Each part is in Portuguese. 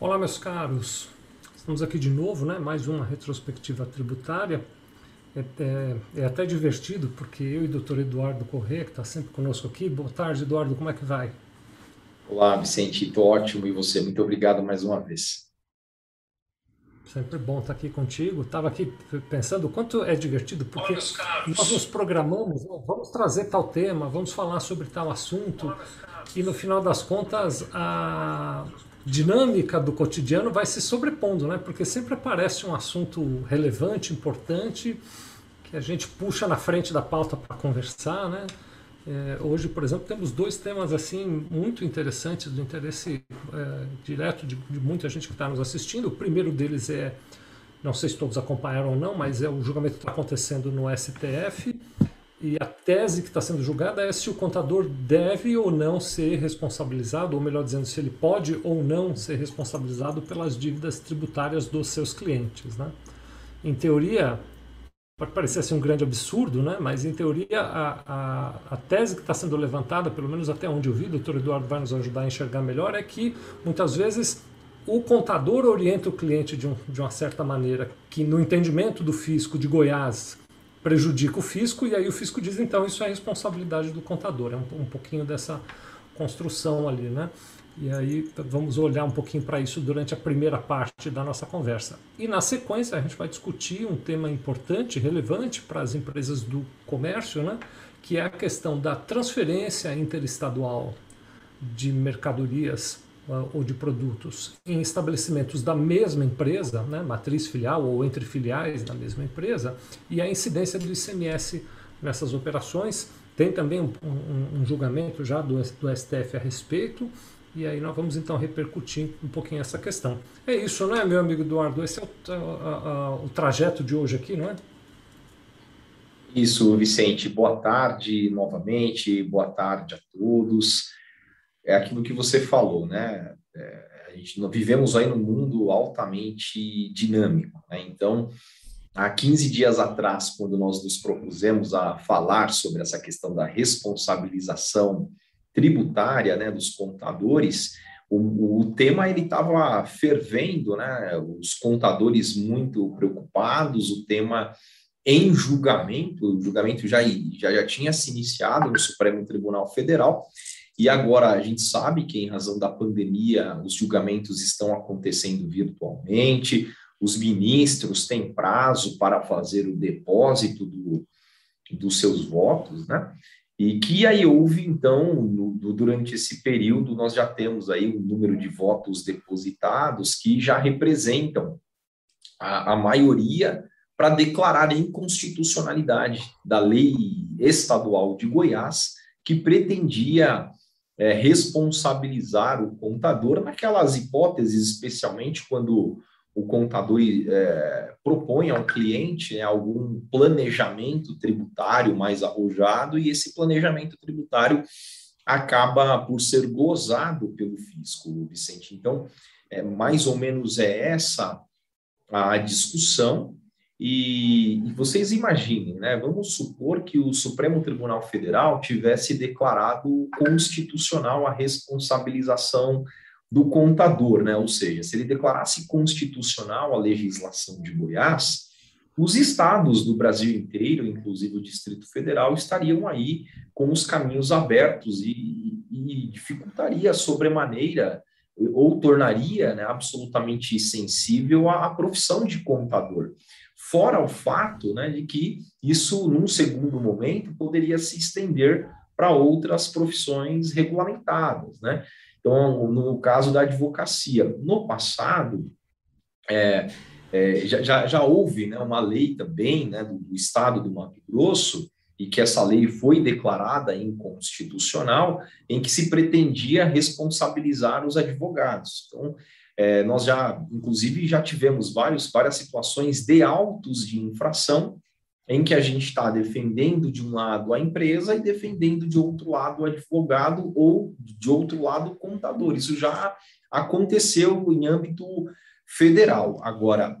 Olá, meus caros. Estamos aqui de novo, né? Mais uma retrospectiva tributária. É, é, é até divertido, porque eu e o doutor Eduardo Corrêa, que está sempre conosco aqui. Boa tarde, Eduardo, como é que vai? Olá, Vicente, estou ótimo e você? Muito obrigado mais uma vez. Sempre bom estar aqui contigo. Estava aqui pensando o quanto é divertido, porque nós nos programamos, vamos trazer tal tema, vamos falar sobre tal assunto, e no final das contas, a, dinâmica do cotidiano vai se sobrepondo, né? Porque sempre aparece um assunto relevante, importante, que a gente puxa na frente da pauta para conversar, né? É, hoje, por exemplo, temos dois temas assim muito interessantes do interesse é, direto de, de, muita gente que está nos assistindo. O primeiro deles é, não sei se todos acompanharam ou não, mas é o julgamento que está acontecendo no STF e a tese que está sendo julgada é se o contador deve ou não ser responsabilizado, ou melhor dizendo, se ele pode ou não ser responsabilizado pelas dívidas tributárias dos seus clientes. Né? Em teoria, pode parecer assim um grande absurdo, né? mas em teoria a, a, a tese que está sendo levantada, pelo menos até onde eu vi, o doutor Eduardo vai nos ajudar a enxergar melhor, é que muitas vezes o contador orienta o cliente de, um, de uma certa maneira que no entendimento do fisco de Goiás prejudica o fisco, e aí o fisco diz, então, isso é responsabilidade do contador. É um, um pouquinho dessa construção ali, né? E aí vamos olhar um pouquinho para isso durante a primeira parte da nossa conversa. E na sequência a gente vai discutir um tema importante, relevante para as empresas do comércio, né? que é a questão da transferência interestadual de mercadorias ou de produtos em estabelecimentos da mesma empresa, né, matriz filial ou entre filiais da mesma empresa, e a incidência do ICMS nessas operações. Tem também um, um, um julgamento já do, do STF a respeito, e aí nós vamos então repercutir um pouquinho essa questão. É isso, não é, meu amigo Eduardo? Esse é o, a, a, o trajeto de hoje aqui, não é? Isso, Vicente. Boa tarde novamente, boa tarde a todos é aquilo que você falou, né? É, a gente vivemos aí num mundo altamente dinâmico, né? Então, há 15 dias atrás, quando nós nos propusemos a falar sobre essa questão da responsabilização tributária, né, dos contadores, o, o tema ele estava fervendo, né? Os contadores muito preocupados, o tema em julgamento, o julgamento já, já, já tinha se iniciado no Supremo Tribunal Federal, e agora a gente sabe que, em razão da pandemia, os julgamentos estão acontecendo virtualmente, os ministros têm prazo para fazer o depósito do, dos seus votos, né? E que aí houve, então, no, durante esse período, nós já temos aí um número de votos depositados que já representam a, a maioria para declarar a inconstitucionalidade da lei estadual de Goiás, que pretendia é, responsabilizar o contador naquelas hipóteses, especialmente quando o contador é, propõe ao cliente né, algum planejamento tributário mais arrojado e esse planejamento tributário acaba por ser gozado pelo fisco, Vicente. Então, é, mais ou menos é essa a discussão e, e, vocês imaginem, né? Vamos supor que o Supremo Tribunal Federal tivesse declarado constitucional a responsabilização do contador, né? Ou seja, se ele declarasse constitucional a legislação de Goiás, os estados do Brasil inteiro, inclusive o Distrito Federal, estariam aí com os caminhos abertos e, e dificultaria sobremaneira ou tornaria né, absolutamente sensível a, a profissão de contador. Fora o fato né, de que isso, num segundo momento, poderia se estender para outras profissões regulamentadas. Né? Então, no caso da advocacia, no passado, é, é, já, já, houve né, uma lei também né, do, do Estado do Mato Grosso, e que essa lei foi declarada inconstitucional, em que se pretendia responsabilizar os advogados. Então, é, nós já, inclusive, já tivemos vários, várias situações de autos de infração em que a gente está defendendo de um lado a empresa e defendendo de outro lado o advogado ou de outro lado o contador. Isso já aconteceu em âmbito federal. Agora,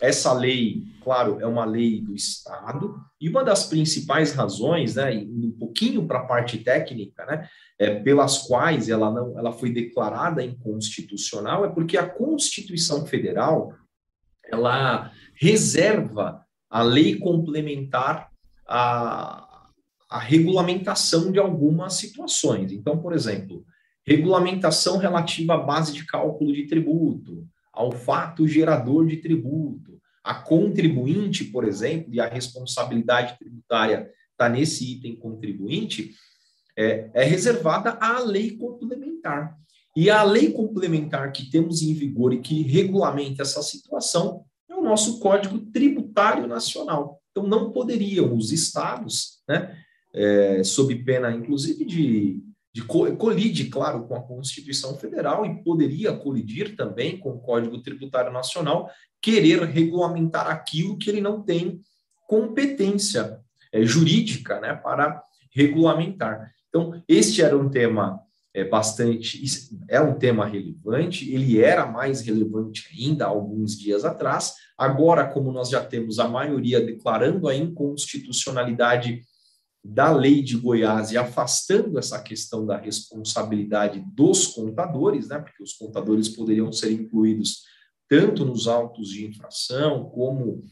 essa lei, claro, é uma lei do Estado, e uma das principais razões, né, um pouquinho para a parte técnica, né, é, pelas quais ela não ela foi declarada inconstitucional, é porque a Constituição Federal ela reserva a lei complementar a, a regulamentação de algumas situações. Então, por exemplo, regulamentação relativa à base de cálculo de tributo, ao fato gerador de tributo, a contribuinte, por exemplo, e a responsabilidade tributária está nesse item contribuinte, é, é reservada à lei complementar. E a lei complementar que temos em vigor e que regulamenta essa situação é o nosso Código Tributário Nacional. Então, não poderiam os estados, né, é, sob pena, inclusive, de de colide, claro, com a Constituição Federal e poderia colidir também com o Código Tributário Nacional, querer regulamentar aquilo que ele não tem competência é, jurídica né, para regulamentar. Então, este era um tema é, bastante, é um tema relevante, ele era mais relevante ainda alguns dias atrás, agora, como nós já temos a maioria declarando a inconstitucionalidade da lei de Goiás e afastando essa questão da responsabilidade dos contadores, né, porque os contadores poderiam ser incluídos tanto nos autos de infração como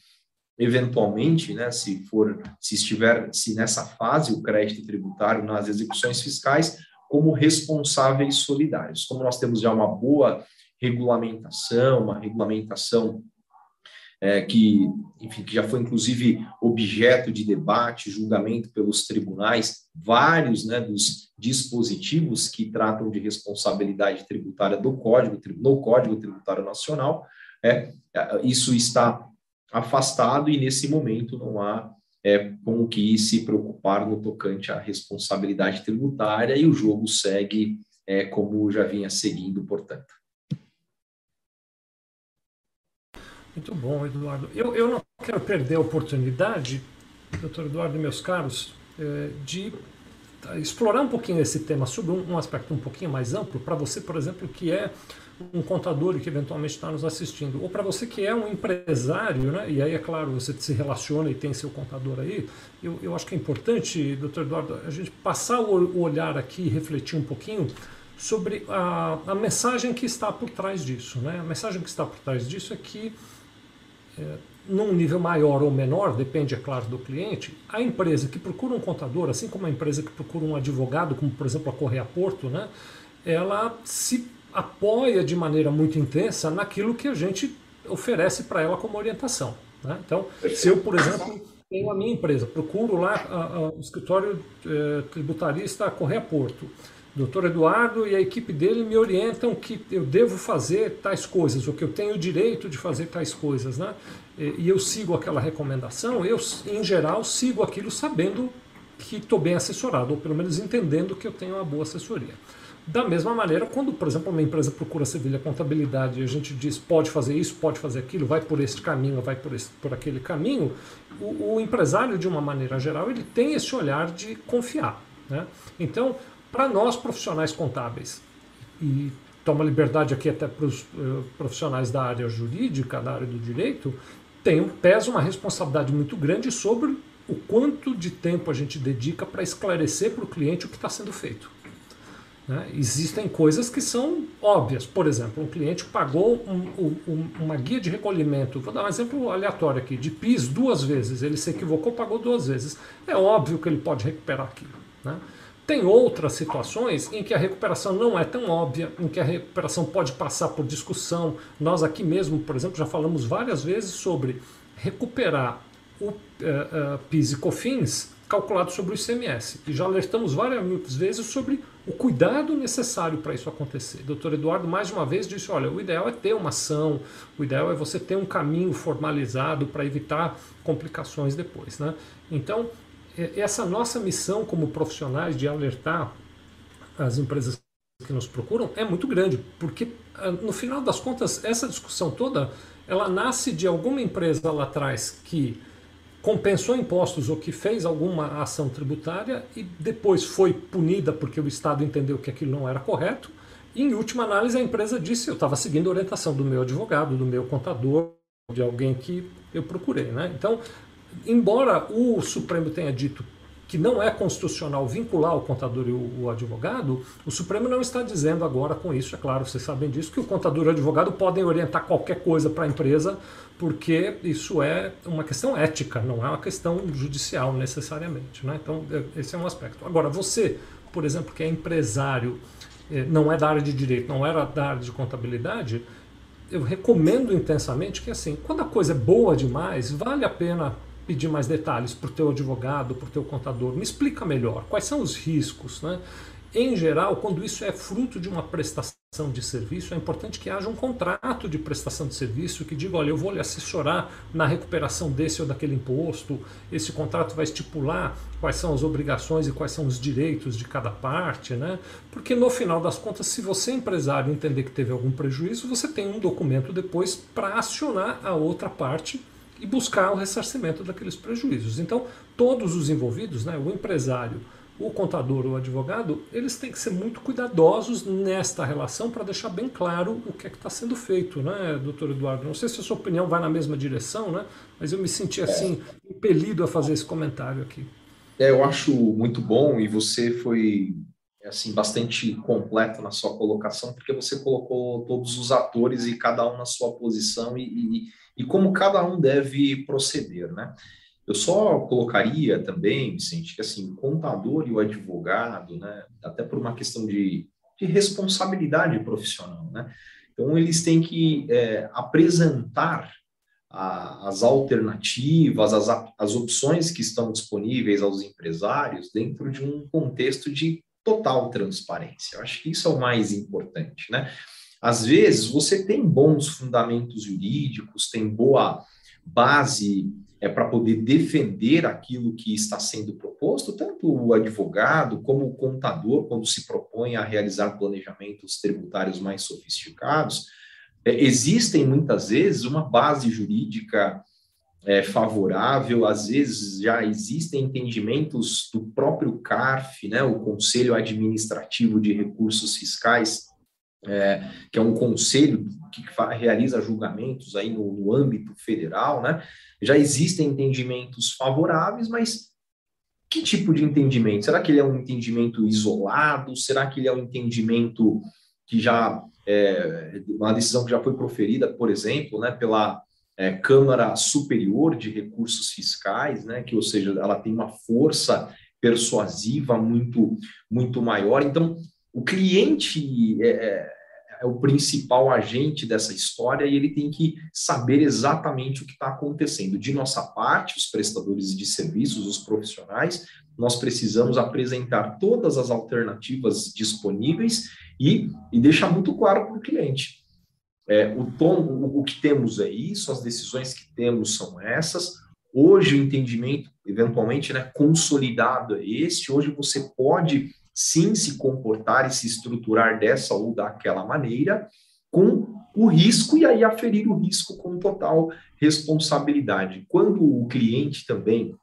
eventualmente, né, se for, se estiver, se nessa fase o crédito tributário nas execuções fiscais, como responsáveis solidários. Como nós temos já uma boa regulamentação, uma regulamentação é, que, enfim, que já foi inclusive objeto de debate, julgamento pelos tribunais, vários né, dos dispositivos que tratam de responsabilidade tributária do Código, no Código Tributário Nacional, é, isso está afastado e nesse momento não há é, com o que se preocupar no tocante à responsabilidade tributária e o jogo segue é, como já vinha seguindo, portanto. Muito bom, Eduardo. Eu, eu não quero perder a oportunidade, doutor Eduardo e meus caros, é, de explorar um pouquinho esse tema sobre um, aspecto um pouquinho mais amplo, para você, por exemplo, que é um contador que eventualmente está nos assistindo, ou para você que é um empresário, né? e aí, é claro, você se relaciona e tem seu contador aí, eu, eu acho que é importante, doutor Eduardo, a gente passar o olhar aqui e refletir um pouquinho sobre a, a mensagem que está por trás disso. Né? A mensagem que está por trás disso é que é, num nível maior ou menor, depende, é claro, do cliente, a empresa que procura um contador, assim como a empresa que procura um advogado, como por exemplo a Correia Porto, né, ela se apoia de maneira muito intensa naquilo que a gente oferece para ela como orientação. Né? Então, se eu, por exemplo, tenho a minha empresa, procuro lá o escritório é, tributarista Correia Porto, doutor Eduardo e a equipe dele me orientam que eu devo fazer tais coisas, ou que eu tenho o direito de fazer tais coisas, né? E eu sigo aquela recomendação, eu, em geral, sigo aquilo sabendo que estou bem assessorado, ou pelo menos entendendo que eu tenho uma boa assessoria. Da mesma maneira, quando, por exemplo, uma empresa procura Sevilha Contabilidade e a gente diz pode fazer isso, pode fazer aquilo, vai por este caminho, vai por, esse, por aquele caminho, o, o empresário, de uma maneira geral, ele tem esse olhar de confiar. Né? Então, para nós profissionais contábeis, e toma liberdade aqui até para os uh, profissionais da área jurídica, da área do direito, tem, pesa uma responsabilidade muito grande sobre o quanto de tempo a gente dedica para esclarecer para o cliente o que está sendo feito. Né? Existem coisas que são óbvias. Por exemplo, um cliente pagou um, um, uma guia de recolhimento, vou dar um exemplo aleatório aqui, de PIS duas vezes, ele se equivocou, pagou duas vezes. É óbvio que ele pode recuperar aquilo. Né? Tem outras situações em que a recuperação não é tão óbvia, em que a recuperação pode passar por discussão. Nós aqui mesmo, por exemplo, já falamos várias vezes sobre recuperar o uh, uh, PIS e COFINS calculado sobre o ICMS. E já alertamos várias vezes sobre o cuidado necessário para isso acontecer. Doutor Eduardo, mais uma vez, disse: olha, o ideal é ter uma ação, o ideal é você ter um caminho formalizado para evitar complicações depois. Né? Então, essa nossa missão como profissionais de alertar as empresas que nos procuram é muito grande, porque ah, no final das contas essa discussão toda ela nasce de alguma empresa lá atrás que compensou impostos ou que fez alguma ação tributária e depois foi punida porque o Estado entendeu que aquilo não era correto. E, em última análise, a empresa disse: eu estava seguindo a orientação do meu advogado, do meu contador, de alguém que eu procurei. Né? Então, embora o Supremo tenha dito que não é constitucional vincular o contador e o, advogado, o Supremo não está dizendo agora com isso, é claro, vocês sabem disso, que o contador e o advogado podem orientar qualquer coisa para a empresa, porque isso é uma questão ética, não é uma questão judicial necessariamente. Né? Então, é, esse é um aspecto. Agora, você, por exemplo, que é empresário, é, não é da área de direito, não era da área de contabilidade, eu recomendo intensamente que assim, quando a coisa é boa demais, vale a pena pedir mais detalhes para o teu advogado, para o teu contador. Me explica melhor quais são os riscos. Né? Em geral, quando isso é fruto de uma prestação de serviço, é importante que haja um contrato de prestação de serviço que diga, olha, eu vou lhe assessorar na recuperação desse ou daquele imposto, esse contrato vai estipular quais são as obrigações e quais são os direitos de cada parte, né? Porque no final das contas, se você empresário entender que teve algum prejuízo, você tem um documento depois para acionar a outra parte e buscar o ressarcimento daqueles prejuízos. Então, todos os envolvidos, né, o empresário, o contador, o advogado, eles têm que ser muito cuidadosos nesta relação para deixar bem claro o que é que está sendo feito, né, doutor Eduardo? Não sei se a sua opinião vai na mesma direção, né, mas eu me senti assim, impelido a fazer esse comentário aqui. É, eu acho muito bom e você foi assim bastante completo na sua colocação, porque você colocou todos os atores e cada um na sua posição e, e e como cada um deve proceder, né? Eu só colocaria também, Vicente, que assim, o contador e o advogado, né, até por uma questão de, de responsabilidade profissional, né? Então, eles têm que é, apresentar a, as alternativas, as, as opções que estão disponíveis aos empresários dentro de um contexto de total transparência. Eu acho que isso é o mais importante, né? Às vezes, você tem bons fundamentos jurídicos, tem boa base é, para poder defender aquilo que está sendo proposto, tanto o advogado como o contador, quando se propõe a realizar planejamentos tributários mais sofisticados, é, existem muitas vezes uma base jurídica é, favorável, às vezes já existem entendimentos do próprio CARF, né, o Conselho Administrativo de Recursos Fiscais, é, que é um conselho que realiza julgamentos aí no, no, âmbito federal, né? Já existem entendimentos favoráveis, mas que tipo de entendimento? Será que ele é um entendimento isolado? Será que ele é um entendimento que já é uma decisão que já foi proferida, por exemplo, né, pela é, Câmara Superior de Recursos Fiscais, né, que ou seja, ela tem uma força persuasiva muito muito maior. Então, o cliente é, é, é, o principal agente dessa história e ele tem que saber exatamente o que está acontecendo. De nossa parte, os prestadores de serviços, os profissionais, nós precisamos apresentar todas as alternativas disponíveis e, e deixar muito claro para o cliente. É, o tom, o, o que temos é isso, as decisões que temos são essas. Hoje o entendimento, eventualmente, né, consolidado é esse. Hoje você pode sim se comportar e se estruturar dessa ou daquela maneira, com o risco e aí aferir o risco com total responsabilidade. Quando o cliente também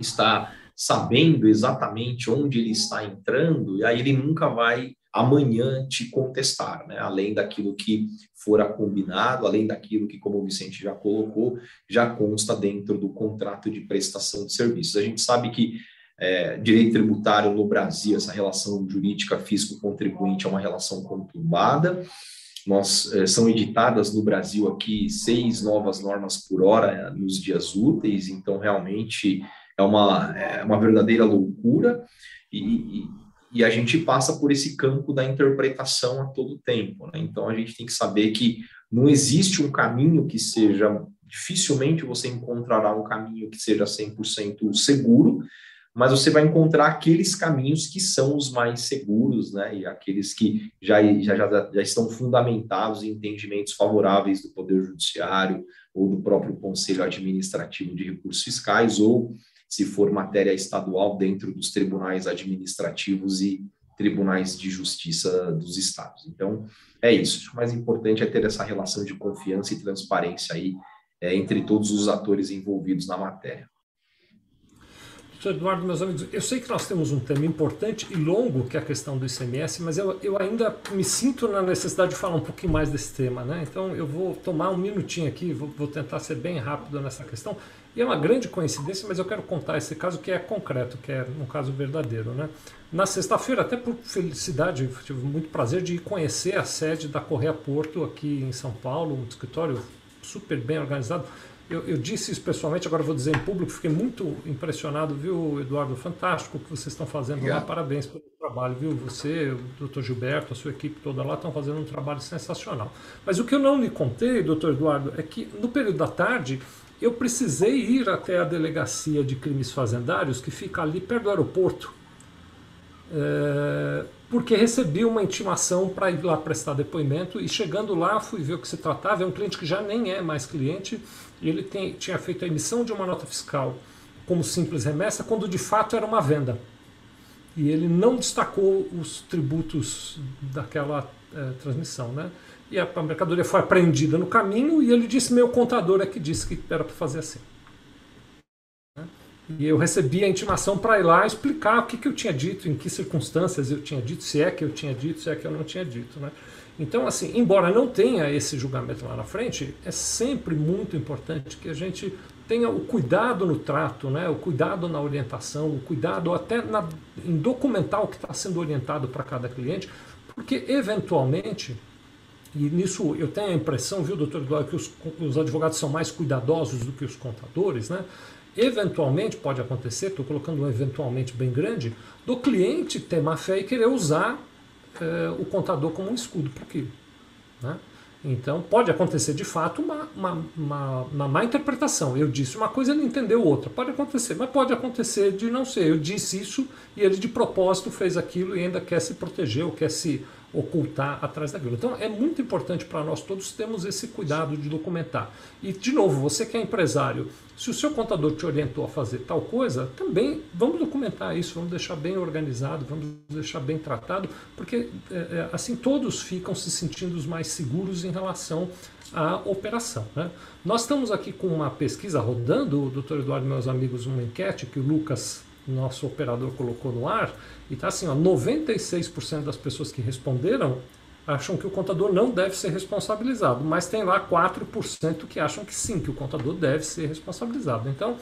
está sabendo exatamente onde ele está entrando, e aí ele nunca vai amanhã te contestar, né? além daquilo que fora combinado, além daquilo que, como o Vicente já colocou, já consta dentro do contrato de prestação de serviços. A gente sabe que é, direito tributário no Brasil, essa relação jurídica fisco-contribuinte é uma relação conturbada. Nós é, são editadas no Brasil aqui seis novas normas por hora é, nos dias úteis, então realmente é uma, é uma verdadeira loucura e, e, e, a gente passa por esse campo da interpretação a todo tempo. Né? Então a gente tem que saber que não existe um caminho que seja, dificilmente você encontrará um caminho que seja 100% seguro, mas você vai encontrar aqueles caminhos que são os mais seguros, né, e aqueles que já, já, já, já estão fundamentados em entendimentos favoráveis do Poder Judiciário ou do próprio Conselho Administrativo de Recursos Fiscais, ou, se for matéria estadual, dentro dos tribunais administrativos e tribunais de justiça dos estados. Então, é isso. O mais importante é ter essa relação de confiança e transparência aí é, entre todos os atores envolvidos na matéria. Eduardo, meus amigos, eu sei que nós temos um tema importante e longo, que é a questão do ICMS, mas eu, eu ainda me sinto na necessidade de falar um pouquinho mais desse tema, né? Então eu vou tomar um minutinho aqui, vou, vou tentar ser bem rápido nessa questão. E é uma grande coincidência, mas eu quero contar esse caso que é concreto, que é um caso verdadeiro, né? Na sexta-feira, até por felicidade, tive muito prazer de conhecer a sede da Correia Porto aqui em São Paulo, um escritório super bem organizado eu, eu, disse isso pessoalmente, agora vou dizer em público, fiquei muito impressionado, viu, Eduardo? Fantástico o que vocês estão fazendo Obrigado. lá, parabéns pelo trabalho, viu? Você, o doutor Gilberto, a sua equipe toda lá estão fazendo um trabalho sensacional. Mas o que eu não lhe contei, doutor Eduardo, é que no período da tarde eu precisei ir até a delegacia de crimes fazendários, que fica ali perto do aeroporto, é, porque recebi uma intimação para ir lá prestar depoimento e chegando lá fui ver o que se tratava. É um cliente que já nem é mais cliente ele tem, tinha feito a emissão de uma nota fiscal como simples remessa quando de fato era uma venda. E ele não destacou os tributos daquela é, transmissão. Né? E a, mercadoria foi apreendida no caminho e ele disse: Meu contador é que disse que era para fazer assim. E eu recebi a intimação para ir lá explicar o que, que eu tinha dito, em que circunstâncias eu tinha dito, se é que eu tinha dito, se é que eu não tinha dito. Né? Então, assim, embora não tenha esse julgamento lá na frente, é sempre muito importante que a gente tenha o cuidado no trato, né? o cuidado na orientação, o cuidado até na, em documentar o que está sendo orientado para cada cliente, porque eventualmente, e nisso eu tenho a impressão, viu, doutor Eduardo, que os, os advogados são mais cuidadosos do que os contadores, né? Eventualmente pode acontecer, estou colocando um eventualmente bem grande, do cliente ter má fé e querer usar eh, o contador como um escudo para aquilo. Né? Então pode acontecer de fato uma, uma, uma, uma, má interpretação. Eu disse uma coisa e ele entendeu outra. Pode acontecer, mas pode acontecer de não ser. Eu disse isso e ele de propósito fez aquilo e ainda quer se proteger ou quer se ocultar atrás daquilo. Então é muito importante para nós todos termos esse cuidado de documentar. E de novo, você que é empresário, se o seu contador te orientou a fazer tal coisa, também vamos documentar isso, vamos deixar bem organizado, vamos deixar bem tratado, porque é, é assim todos ficam se sentindo mais seguros em relação à operação. Né? Nós estamos aqui com uma pesquisa rodando, doutor Eduardo e meus amigos, uma enquete que o Lucas nosso operador colocou no ar, e está assim, ó, 96% das pessoas que responderam acham que o contador não deve ser responsabilizado, mas tem lá 4% que acham que sim, que o contador deve ser responsabilizado. Então,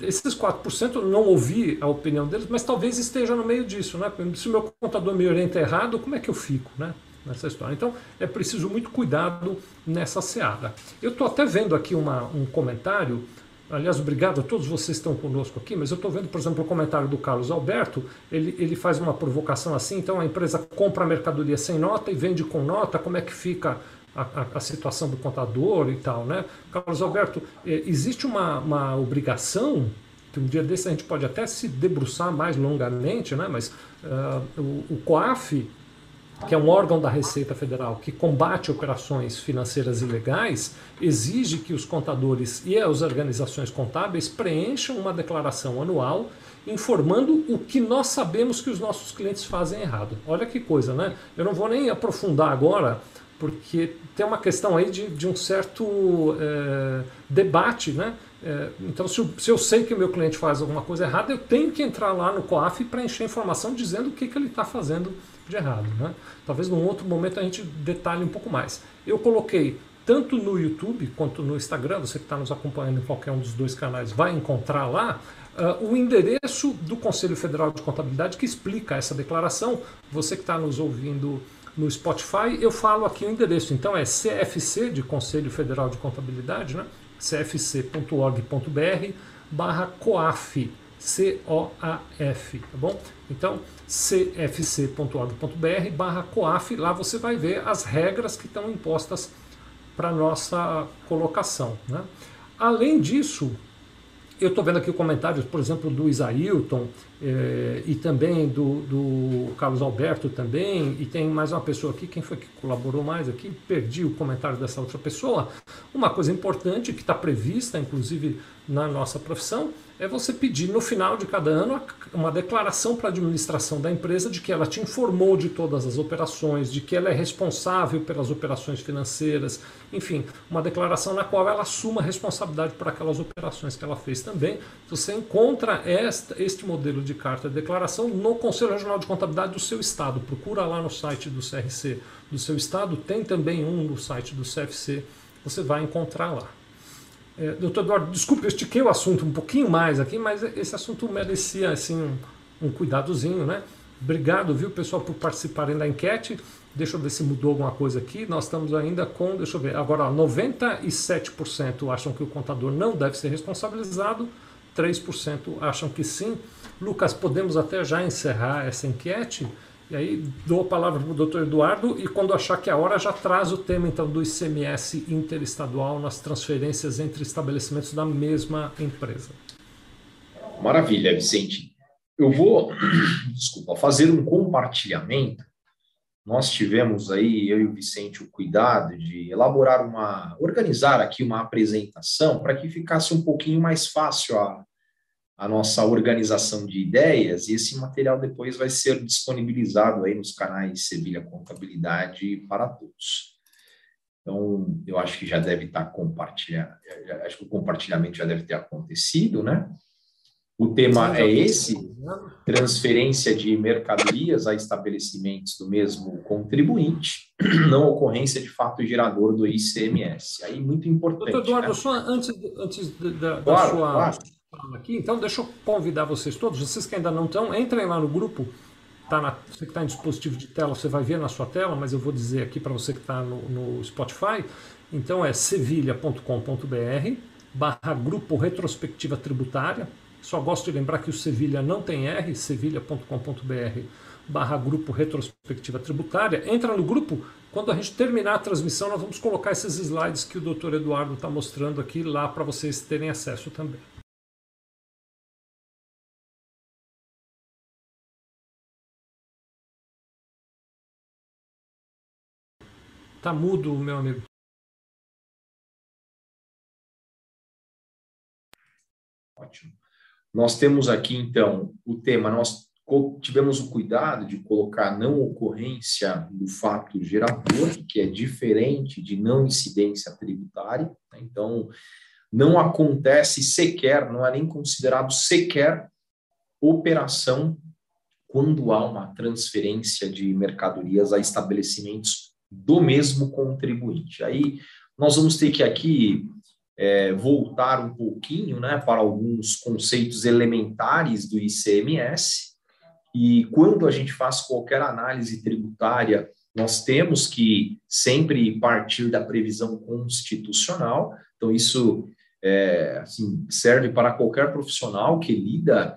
esses 4% eu não ouvi a opinião deles, mas talvez esteja no meio disso, né? Se o meu contador me orienta errado, como é que eu fico, né? Nessa história. Então, é preciso muito cuidado nessa seara. Eu estou até vendo aqui uma, um comentário Aliás, obrigado a todos vocês que estão conosco aqui, mas eu estou vendo, por exemplo, o comentário do Carlos Alberto, ele, ele faz uma provocação assim, então a empresa compra a mercadoria sem nota e vende com nota, como é que fica a, a, a situação do contador e tal, né? Carlos Alberto, eh, existe uma, uma obrigação, que um dia desse a gente pode até se debruçar mais longamente, né? mas uh, o, o COAF que é um órgão da Receita Federal que combate operações financeiras ilegais, exige que os contadores e as organizações contábeis preencham uma declaração anual informando o que nós sabemos que os nossos clientes fazem errado. Olha que coisa, né? Eu não vou nem aprofundar agora, porque tem uma questão aí de, de um certo é, debate, né? É, então, se eu, se eu, sei que o meu cliente faz alguma coisa errada, eu tenho que entrar lá no COAF e preencher informação dizendo o que, que ele está fazendo de errado. Né? Talvez num outro momento a gente detalhe um pouco mais. Eu coloquei tanto no YouTube quanto no Instagram, você que está nos acompanhando em qualquer um dos dois canais vai encontrar lá uh, o endereço do Conselho Federal de Contabilidade que explica essa declaração. Você que está nos ouvindo no Spotify, eu falo aqui o endereço. Então é CFC, de Conselho Federal de Contabilidade, né? cfc.org.br barra COAF, C-O-A-F, tá bom? Então, cfc.org.br barra COAF, lá você vai ver as regras que estão impostas para nossa colocação. Né? Além disso, eu estou vendo aqui comentários, por exemplo, do Isailton eh, e também do, do, Carlos Alberto também, e tem mais uma pessoa aqui, quem foi que colaborou mais aqui? Perdi o comentário dessa outra pessoa. Uma coisa importante que está prevista, inclusive, na nossa profissão, é você pedir no final de cada ano uma declaração para a administração da empresa de que ela te informou de todas as operações, de que ela é responsável pelas operações financeiras, enfim, uma declaração na qual ela assuma a responsabilidade por aquelas operações que ela fez também. Você encontra esta, este modelo de carta de declaração no Conselho Regional de Contabilidade do seu estado. Procura lá no site do CRC do seu estado, tem também um no site do CFC, você vai encontrar lá. É, doutor Eduardo, desculpe, eu estiquei o assunto um pouquinho mais aqui, mas esse assunto merecia assim, um, um cuidadozinho, né? Obrigado, viu, pessoal, por participarem da enquete. Deixa eu ver se mudou alguma coisa aqui. Nós estamos ainda com, deixa eu ver, agora ó, 97% acham que o contador não deve ser responsabilizado, 3% acham que sim. Lucas, podemos até já encerrar essa enquete? E aí dou a palavra para o doutor Eduardo e quando achar que é a hora já traz o tema então do ICMS interestadual nas transferências entre estabelecimentos da mesma empresa. Maravilha, Vicente. Eu vou, desculpa, fazer um compartilhamento. Nós tivemos aí, eu e o Vicente, o cuidado de elaborar uma, organizar aqui uma apresentação para que ficasse um pouquinho mais fácil a, a nossa organização de ideias e esse material depois vai ser disponibilizado aí nos canais Sevilha Contabilidade para todos. Então, eu acho que já deve estar compartilhado, acho que o compartilhamento já deve ter acontecido, né? O tema é esse: transferência de mercadorias a estabelecimentos do mesmo contribuinte, não ocorrência de fato gerador do ICMS. Aí, muito importante. Doutor Eduardo, né? só antes, antes da, da sua. Claro aqui, então deixa eu convidar vocês todos, vocês que ainda não estão, entrem lá no grupo. Tá na, você que está em dispositivo de tela, você vai ver na sua tela, mas eu vou dizer aqui para você que está no, no Spotify. Então é sevilha.com.br barra grupo retrospectiva tributária. Só gosto de lembrar que o Sevilha não tem R, sevilha.com.br barra grupo retrospectiva tributária. Entra no grupo, quando a gente terminar a transmissão, nós vamos colocar esses slides que o doutor Eduardo está mostrando aqui lá para vocês terem acesso também. Tá mudo, meu amigo. Ótimo. Nós temos aqui, então, o tema, nós tivemos o cuidado de colocar não ocorrência do fato gerador, que é diferente de não incidência tributária. Né? Então, não acontece sequer, não é nem considerado sequer operação quando há uma transferência de mercadorias a estabelecimentos do mesmo contribuinte. Aí nós vamos ter que aqui é, voltar um pouquinho né, para alguns conceitos elementares do ICMS. E quando a gente faz qualquer análise tributária, nós temos que sempre partir da previsão constitucional. Então, isso é, assim, serve para qualquer profissional que lida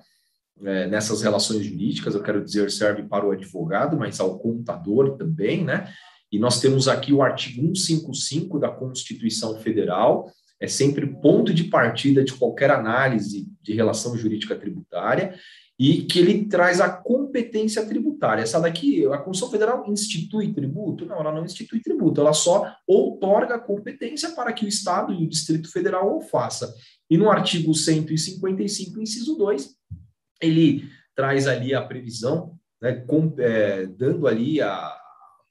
é, nessas relações jurídicas, eu quero dizer, serve para o advogado, mas ao contador também, né? E nós temos aqui o artigo 155 da Constituição Federal, é sempre ponto de partida de qualquer análise de relação jurídica tributária, e que ele traz a competência tributária. Essa daqui, a Constituição Federal institui tributo? Não, ela não institui tributo, ela só outorga competência para que o Estado e o Distrito Federal o faça. E no artigo 155, inciso 2, ele traz ali a previsão, né, com, é, dando ali a,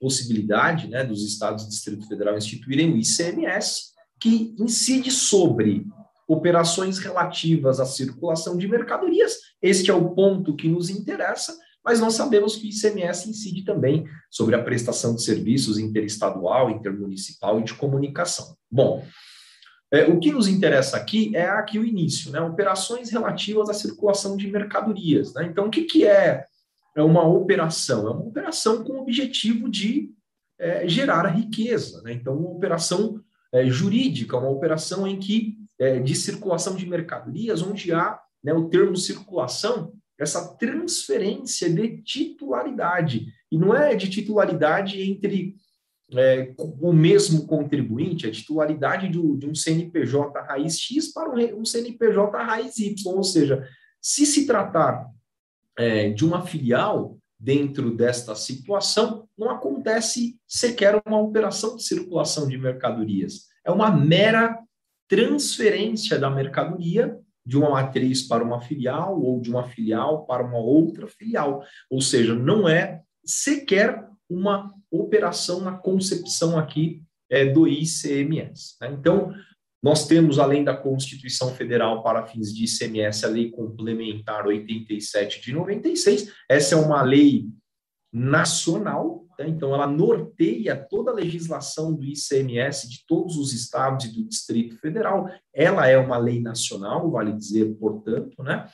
possibilidade né, dos estados e Distrito Federal instituírem o ICMS, que incide sobre operações relativas à circulação de mercadorias. Este é o ponto que nos interessa, mas nós sabemos que o ICMS incide também sobre a prestação de serviços interestadual, intermunicipal e de comunicação. Bom, é, o que nos interessa aqui é aqui o início, né? Operações relativas à circulação de mercadorias. Né? Então, o que, que é é uma operação, é uma operação com o objetivo de é, gerar riqueza. Né? Então, uma operação é, jurídica, uma operação em que é, de circulação de mercadorias, onde há né, o termo circulação, essa transferência de titularidade. E não é de titularidade entre é, o mesmo contribuinte, a titularidade de, um CNPJ raiz X para um CNPJ raiz Y, ou seja, se se tratar é, de uma filial dentro desta situação, não acontece sequer uma operação de circulação de mercadorias. É uma mera transferência da mercadoria de uma matriz para uma filial ou de uma filial para uma outra filial. Ou seja, não é sequer uma operação na concepção aqui é, do ICMS. Né? Então, nós temos, além da Constituição Federal para fins de ICMS, a Lei Complementar 87 de 96. Essa é uma lei nacional, né? então ela norteia toda a legislação do ICMS de todos os estados e do Distrito Federal. Ela é uma lei nacional, vale dizer, portanto, né?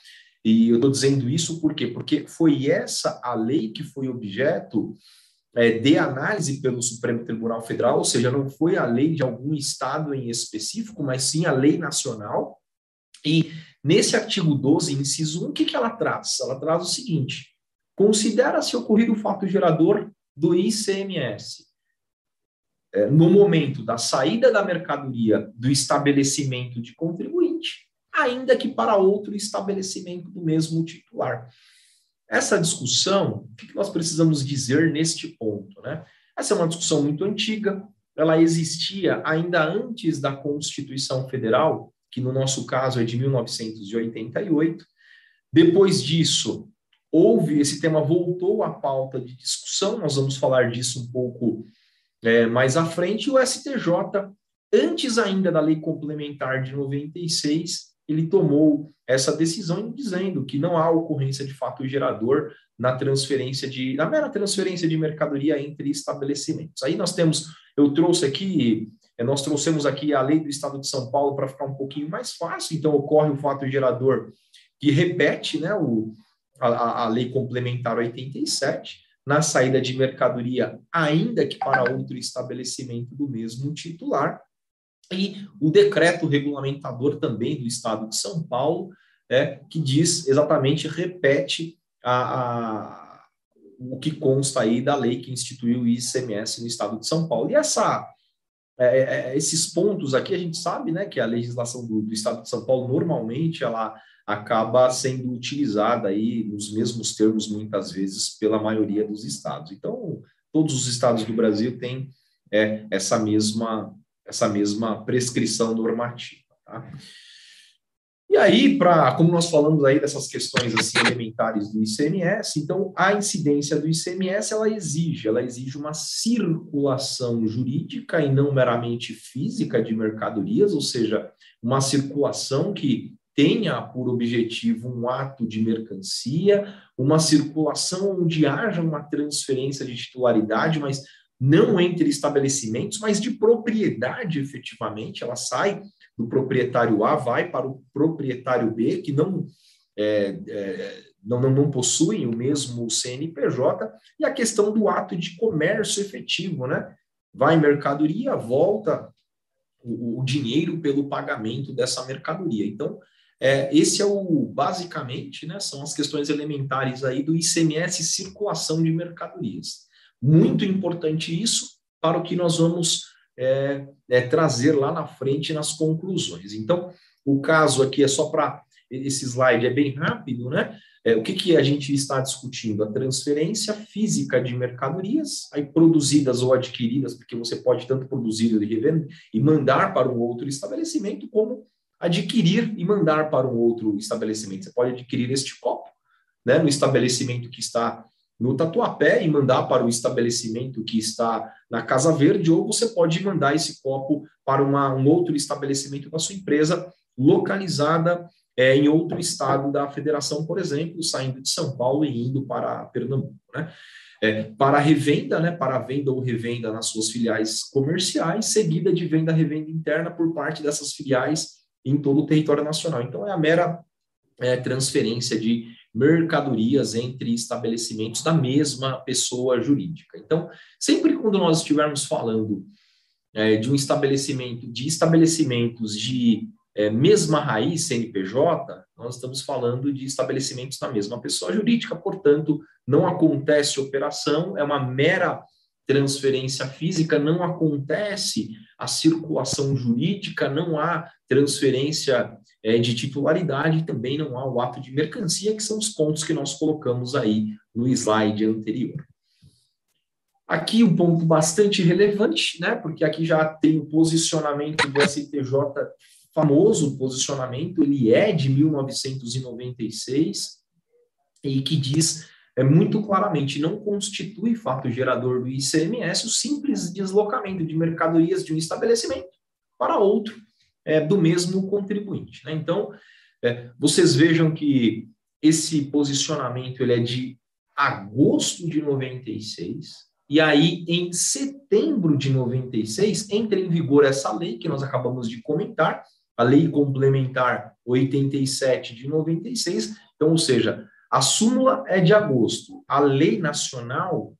E eu estou dizendo isso por quê? Porque foi essa a lei que foi objeto é, de análise pelo Supremo Tribunal Federal, ou seja, não foi a lei de algum estado em específico, mas sim a lei nacional. E nesse artigo 12, inciso 1, o que, que ela traz? Ela traz o seguinte: considera-se ocorrido o fato gerador do ICMS é, no momento da saída da mercadoria do estabelecimento de contribuinte, ainda que para outro estabelecimento do mesmo titular. Essa discussão, o que nós precisamos dizer neste ponto? Né? Essa é uma discussão muito antiga, ela existia ainda antes da Constituição Federal, que no nosso caso é de 1988. Depois disso, houve, esse tema voltou à pauta de discussão, nós vamos falar disso um pouco é, mais à frente, o STJ, antes ainda da lei complementar de 96, ele tomou essa decisão dizendo que não há ocorrência de fato gerador na transferência de, na mera transferência de mercadoria entre estabelecimentos. Aí nós temos, eu trouxe aqui, eh, nós trouxemos aqui a lei do Estado de São Paulo para ficar um pouquinho mais fácil, então ocorre o fato gerador que repete né, o, a, a lei complementar 87, na saída de mercadoria, ainda que para outro estabelecimento do mesmo titular, e o decreto regulamentador também do Estado de São Paulo, é, que diz exatamente, repete a, a, o que consta aí da lei que instituiu o ICMS no Estado de São Paulo. E essa, é, é, esses pontos aqui, a gente sabe né, que a legislação do, do Estado de São Paulo, normalmente, ela acaba sendo utilizada aí nos mesmos termos, muitas vezes, pela maioria dos estados. Então, todos os estados do Brasil têm é, essa mesma essa mesma prescrição normativa. Tá? E aí, para como nós falamos aí dessas questões assim elementares do ICMS, então a incidência do ICMS ela exige, ela exige uma circulação jurídica e não meramente física de mercadorias, ou seja, uma circulação que tenha por objetivo um ato de mercancia, uma circulação onde haja uma transferência de titularidade, mas não entre estabelecimentos, mas de propriedade efetivamente. Ela sai do proprietário A, vai para o proprietário B, que não, é, é, não, não, não possuem o mesmo CNPJ, e a questão do ato de comércio efetivo, né? Vai mercadoria, volta o, o dinheiro pelo pagamento dessa mercadoria. Então, é, esse é o, basicamente, né, são as questões elementares aí do ICMS circulação de mercadorias. Muito importante isso para o que nós vamos é, é, trazer lá na frente nas conclusões. Então, o caso aqui é só para. Esse slide é bem rápido, né? É, o que, que a gente está discutindo? A transferência física de mercadorias, aí produzidas ou adquiridas, porque você pode tanto produzir e revender e mandar para um outro estabelecimento, como adquirir e mandar para um outro estabelecimento. Você pode adquirir este copo né, no estabelecimento que está no Tatuapé e mandar para o estabelecimento que está na Casa Verde, ou você pode mandar esse copo para uma, um outro estabelecimento da sua empresa, localizada é, em outro estado da federação, por exemplo, saindo de São Paulo e indo para Pernambuco. Né? É, para revenda, né, para venda ou revenda nas suas filiais comerciais, seguida de venda-revenda interna por parte dessas filiais em todo o território nacional. Então, é a mera é, transferência de mercadorias entre estabelecimentos da mesma pessoa jurídica. Então, sempre quando nós estivermos falando é, de um estabelecimento, de estabelecimentos de é, mesma raiz CNPJ, nós estamos falando de estabelecimentos da mesma pessoa jurídica, portanto, não acontece operação, é uma mera transferência física, não acontece a circulação jurídica, não há transferência é, de titularidade, também não há o ato de mercancia, que são os pontos que nós colocamos aí no slide anterior. Aqui um ponto bastante relevante, né, porque aqui já tem o posicionamento do STJ famoso posicionamento, ele é de 1996 e que diz é muito claramente não constitui fato gerador do ICMS o simples deslocamento de mercadorias de um estabelecimento para outro é, do mesmo contribuinte. Né? Então, é, vocês vejam que esse posicionamento ele é de agosto de 96, e aí em setembro de 96 entra em vigor essa lei que nós acabamos de comentar, a Lei Complementar 87 de 96. Então, ou seja, a súmula é de agosto, a lei nacional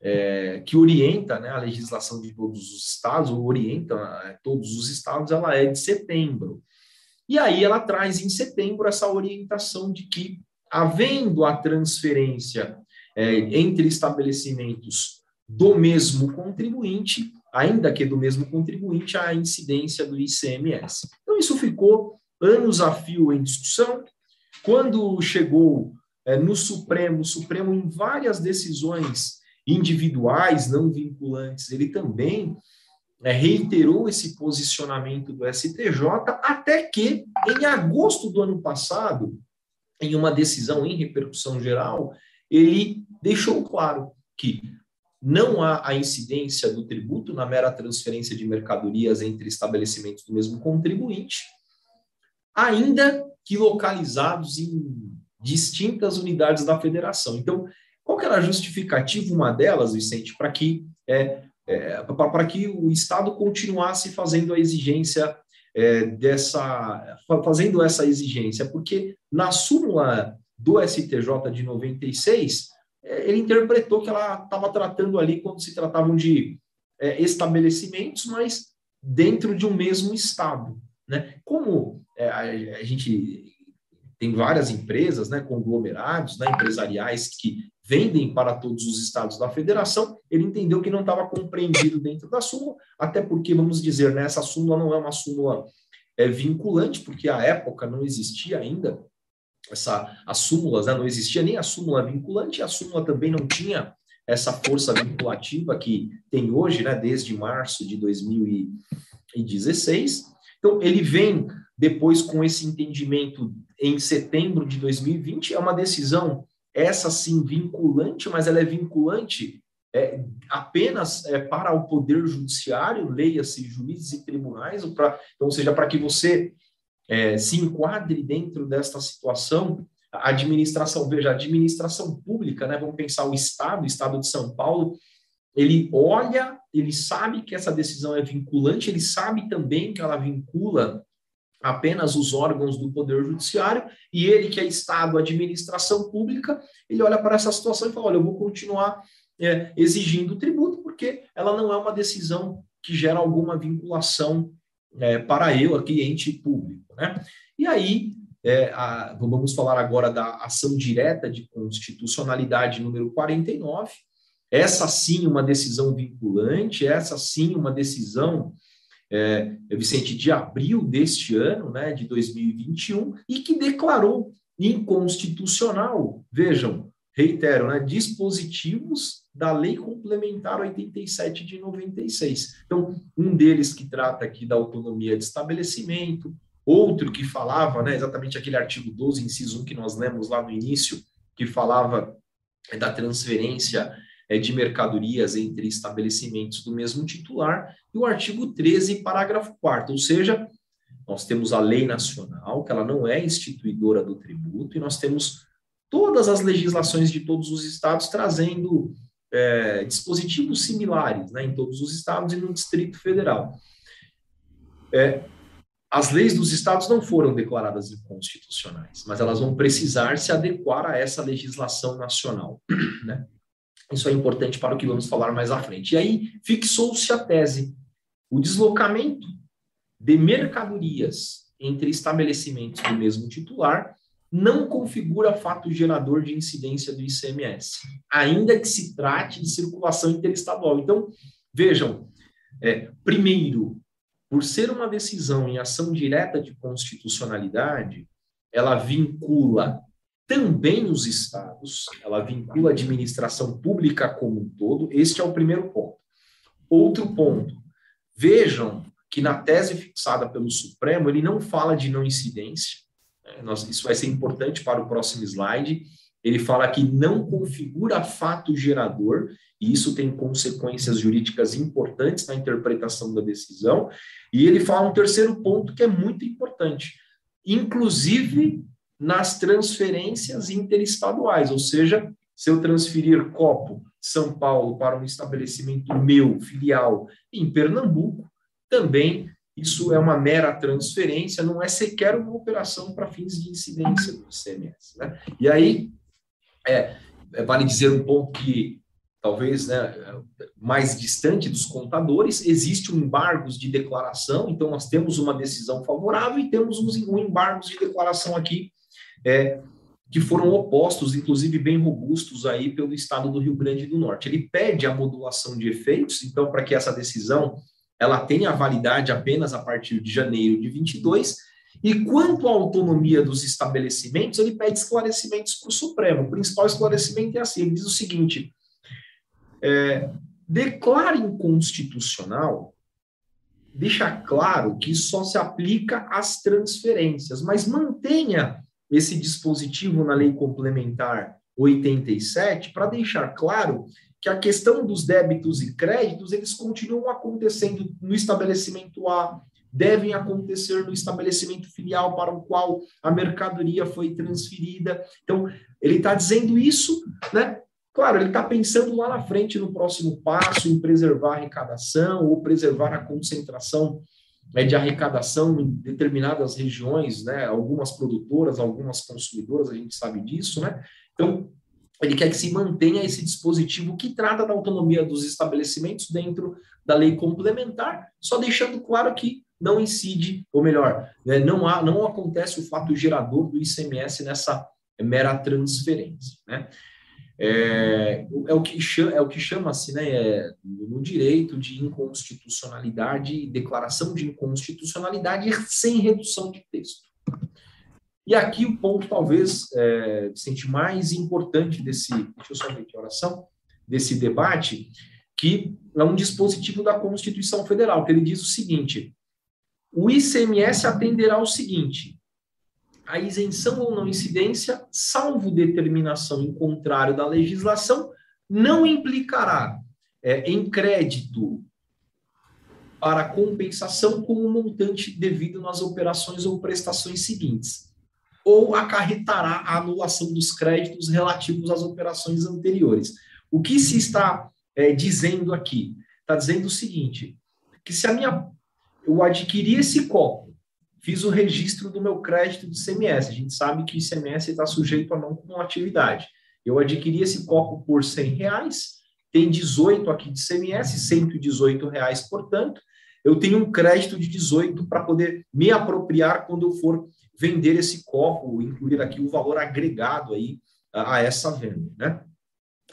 é, que orienta né, a legislação de todos os estados, ou orienta é, todos os estados, ela é de setembro. E aí ela traz em setembro essa orientação de que, havendo a transferência é, entre estabelecimentos do mesmo contribuinte, ainda que do mesmo contribuinte, a incidência do ICMS. Então, isso ficou anos a fio em discussão. Quando chegou no Supremo, o Supremo, em várias decisões individuais, não vinculantes, ele também é, reiterou esse posicionamento do STJ, até que, em agosto do ano passado, em uma decisão em repercussão geral, ele deixou claro que não há a incidência do tributo na mera transferência de mercadorias entre estabelecimentos do mesmo contribuinte, ainda que localizados em distintas unidades da federação. Então, qual era a justificativa, uma delas, Vicente, para que, é, é, para que o Estado continuasse fazendo a exigência é, dessa, fazendo essa exigência? Porque na súmula do STJ de 96, é, ele interpretou que ela estava tratando ali quando se tratavam de é, estabelecimentos, mas dentro de um mesmo estado. Né? Como é, a, a, gente tem várias empresas, né, conglomerados né, empresariais que vendem para todos os estados da federação, ele entendeu que não estava compreendido dentro da súmula, até porque, vamos dizer, né, essa súmula não é uma súmula é, vinculante, porque à época não existia ainda essa, as súmulas, né? não existia nem a súmula vinculante, a súmula também não tinha essa força vinculativa que tem hoje, né, desde março de 2016. Então, ele vem depois com esse entendimento em setembro de 2020, é uma decisão, essa sim, vinculante, mas ela é vinculante é, apenas é, para o Poder Judiciário, leia-se juízes e tribunais, ou pra, então, ou seja, para que você é, se enquadre dentro desta situação, a administração, veja, a administração pública, né, vamos pensar o Estado, o Estado de São Paulo, ele olha, ele sabe que essa decisão é vinculante, ele sabe também que ela vincula apenas os órgãos do Poder Judiciário, e ele, que é Estado, administração pública, ele olha para essa situação e fala: olha, eu vou continuar é, exigindo tributo, porque ela não é uma decisão que gera alguma vinculação é, para eu, aqui, ente público. Né? E aí, é, a, vamos falar agora da ação direta de constitucionalidade número 49. Essa sim uma decisão vinculante, essa sim uma decisão, é, Vicente, de abril deste ano, né, de 2021, e que declarou inconstitucional, vejam, reitero, né, dispositivos da Lei Complementar 87 de 96. Então, um deles que trata aqui da autonomia de estabelecimento, outro que falava, né, exatamente aquele artigo 12, inciso 1 que nós lemos lá no início, que falava da transferência de mercadorias entre estabelecimentos do mesmo titular, e o artigo 13, parágrafo 4 ou seja, nós temos a lei nacional, que ela não é instituidora do tributo, e nós temos todas as legislações de todos os estados trazendo é, dispositivos similares né, em todos os estados e no Distrito Federal. É, as leis dos estados não foram declaradas inconstitucionais, mas elas vão precisar se adequar a essa legislação nacional. Né? Isso é importante para o que vamos falar mais à frente. E aí fixou-se a tese: o deslocamento de mercadorias entre estabelecimentos do mesmo titular não configura fato gerador de incidência do ICMS, ainda que se trate de circulação interestadual. Então, vejam, é, primeiro, por ser uma decisão em ação direta de constitucionalidade, ela vincula também os estados, ela vincula a administração pública como um todo. Este é o primeiro ponto. Outro ponto, vejam que na tese fixada pelo Supremo, ele não fala de não incidência, né? Nós, isso vai ser importante para o próximo slide, ele fala que não configura fato gerador, e isso tem consequências jurídicas importantes na interpretação da decisão, e ele fala um terceiro ponto que é muito importante, inclusive nas transferências interestaduais, ou seja, se eu transferir copo São Paulo para um estabelecimento meu, filial, em Pernambuco, também isso é uma mera transferência, não é sequer uma operação para fins de incidência do ICMS. Né? E aí, é, é, vale dizer um ponto que talvez né, mais distante dos contadores, existe um embargos de declaração, então nós temos uma decisão favorável e temos um embargos de declaração aqui é, que foram opostos, inclusive bem robustos aí pelo estado do Rio Grande do Norte. Ele pede a modulação de efeitos, então para que essa decisão ela tenha validade apenas a partir de janeiro de 22, e quanto à autonomia dos estabelecimentos, ele pede esclarecimentos para o Supremo. O principal esclarecimento é assim: ele diz o seguinte: é, declara inconstitucional, deixa claro que só se aplica às transferências, mas mantenha esse dispositivo na lei complementar 87 para deixar claro que a questão dos débitos e créditos eles continuam acontecendo no estabelecimento A, devem acontecer no estabelecimento filial para o qual a mercadoria foi transferida. Então, ele está dizendo isso, né? Claro, ele está pensando lá na frente, no próximo passo, em preservar a arrecadação ou preservar a concentração né, de arrecadação em determinadas regiões, né? Algumas produtoras, algumas consumidoras, a gente sabe disso, né? Então, ele quer que se mantenha esse dispositivo que trata da autonomia dos estabelecimentos dentro da lei complementar, só deixando claro que não incide, ou melhor, né, não, há, não acontece o fato gerador do ICMS nessa mera transferência. Né? É, é, o que chama, é o que chama-se né, é, no direito de inconstitucionalidade, declaração de inconstitucionalidade sem redução de texto. E aqui o ponto, talvez, é, sente mais importante desse, deixa eu só ver que oração, desse debate, que é um dispositivo da Constituição Federal, que ele diz o seguinte: o ICMS atenderá ao seguinte: a isenção ou não incidência, salvo determinação em contrário da legislação, não implicará é, em crédito para compensação com o montante devido nas operações ou prestações seguintes ou acarretará a anulação dos créditos relativos às operações anteriores. O que se está é, dizendo aqui? Está dizendo o seguinte: que se a minha eu adquiri esse copo, fiz o registro do meu crédito de CMS, a gente sabe que o ICMS está sujeito a não cumulatividade. Eu adquiri esse copo por 100 reais, tem 18 aqui de CMS, 118 reais, portanto, eu tenho um crédito de 18 para poder me apropriar quando eu for vender esse copo, incluir aqui o valor agregado aí a, a essa venda, né?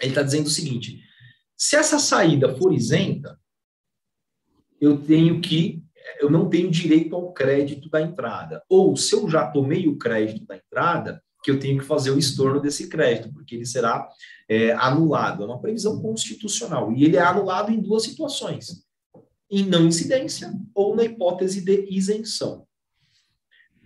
Ele está dizendo o seguinte: se essa saída for isenta, eu tenho que eu não tenho direito ao crédito da entrada. Ou se eu já tomei o crédito da entrada, que eu tenho que fazer o estorno desse crédito, porque ele será é, anulado. É uma previsão constitucional. E ele é anulado em duas situações: em não incidência ou na hipótese de isenção.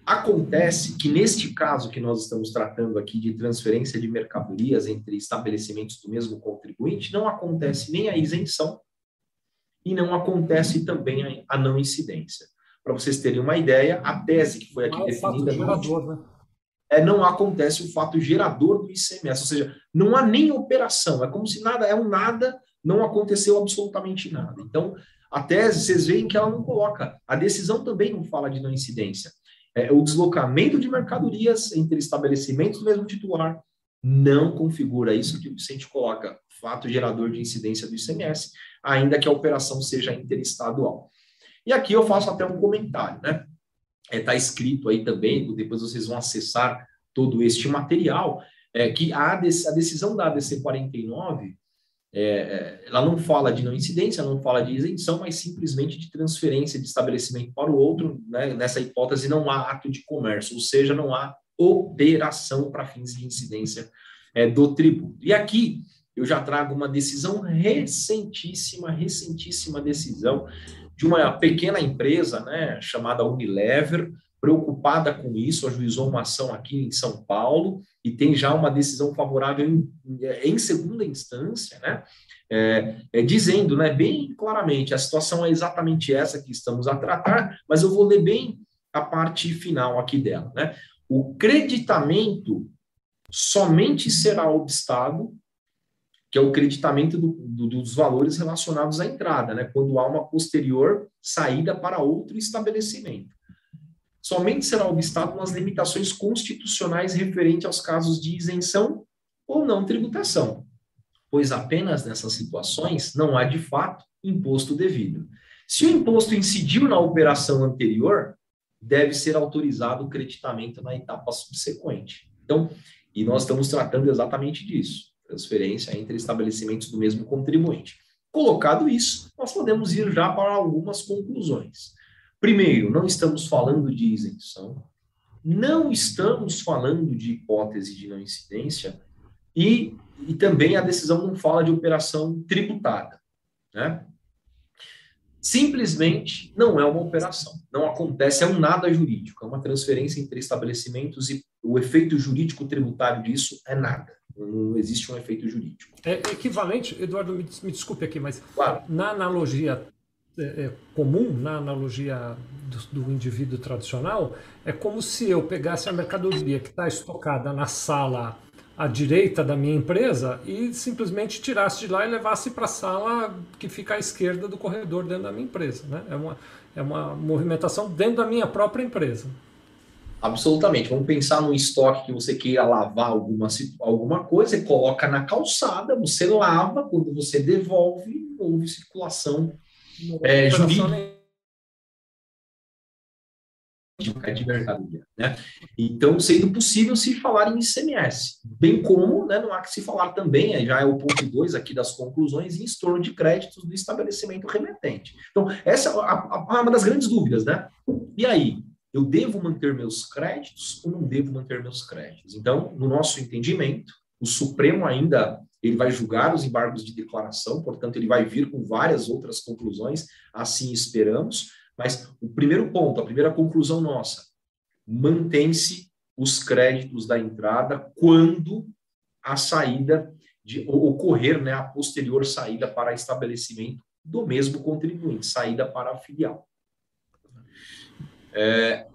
Acontece que, neste caso que nós estamos tratando aqui de transferência de mercadorias entre estabelecimentos do mesmo contribuinte, não acontece nem a isenção e não acontece também a, não incidência. Para vocês terem uma ideia, a tese que foi aqui não definida. É, gerador, né? é não acontece o fato gerador do ICMS, ou seja, não há nem operação, é como se nada, é um nada, não aconteceu absolutamente nada. Então, a tese, vocês veem que ela não coloca. A decisão também não fala de não incidência é, o deslocamento de mercadorias entre estabelecimentos do mesmo titular não configura isso que o Vicente coloca, fato gerador de incidência do ICMS, ainda que a operação seja interestadual. E aqui eu faço até um comentário, né? Está é, tá escrito aí também, depois vocês vão acessar todo este material, é, que a, a decisão da ADC 49 é, é, ela não fala de não incidência, não fala de isenção, mas simplesmente de transferência de estabelecimento para o outro. Né? Nessa hipótese, não há ato de comércio, ou seja, não há operação para fins de incidência é, do tributo. E aqui eu já trago uma decisão recentíssima, recentíssima decisão de uma pequena empresa, né, chamada Unilever, preocupada com isso, ajuizou uma ação aqui em São Paulo e tem já uma decisão favorável em, em segunda instância, né, é, é, dizendo, né, bem claramente, a situação é exatamente essa que estamos a tratar, mas eu vou ler bem a parte final aqui dela, né? O creditamento somente será obstado que é o creditamento do, do, dos valores relacionados à entrada, né? quando há uma posterior saída para outro estabelecimento. Somente será obstado nas limitações constitucionais referentes aos casos de isenção ou não tributação, pois apenas nessas situações não há de fato imposto devido. Se o imposto incidiu na operação anterior, deve ser autorizado o creditamento na etapa subsequente. Então, e nós estamos tratando exatamente disso transferência entre estabelecimentos do mesmo contribuinte. Colocado isso, nós podemos ir já para algumas conclusões. Primeiro, não estamos falando de isenção, não estamos falando de hipótese de não incidência e, e também a decisão não fala de operação tributada. Né? Simplesmente não é uma operação, não acontece, é um nada jurídico, é uma transferência entre estabelecimentos e o efeito jurídico tributário disso é nada. Não existe um efeito jurídico. É equivalente, Eduardo, me, me desculpe aqui, mas claro. na analogia é, é, comum, na analogia do, do, indivíduo tradicional, é como se eu pegasse a mercadoria que está estocada na sala à direita da minha empresa e simplesmente tirasse de lá e levasse para a sala que fica à esquerda do corredor dentro da minha empresa. Né? É, uma, é uma movimentação dentro da minha própria empresa. Absolutamente. Vamos pensar num estoque que você queira lavar alguma, alguma coisa, você coloca na calçada, você lava, quando você devolve, houve circulação é, jurídica de mercadoria. Né? Então, sendo possível se falar em ICMS, bem como né, não há que se falar também, já é o ponto 2 aqui das conclusões, em estorno de créditos do estabelecimento remetente. Então, essa é uma das grandes dúvidas, né? E aí, eu devo manter meus créditos ou não devo manter meus créditos? Então, no nosso entendimento, o Supremo ainda ele vai julgar os embargos de declaração, portanto, ele vai vir com várias outras conclusões, assim esperamos. Mas o primeiro ponto, a primeira conclusão nossa, mantém-se os créditos da entrada quando a saída de ocorrer, né, a posterior saída para estabelecimento do mesmo contribuinte, saída para a filial. É,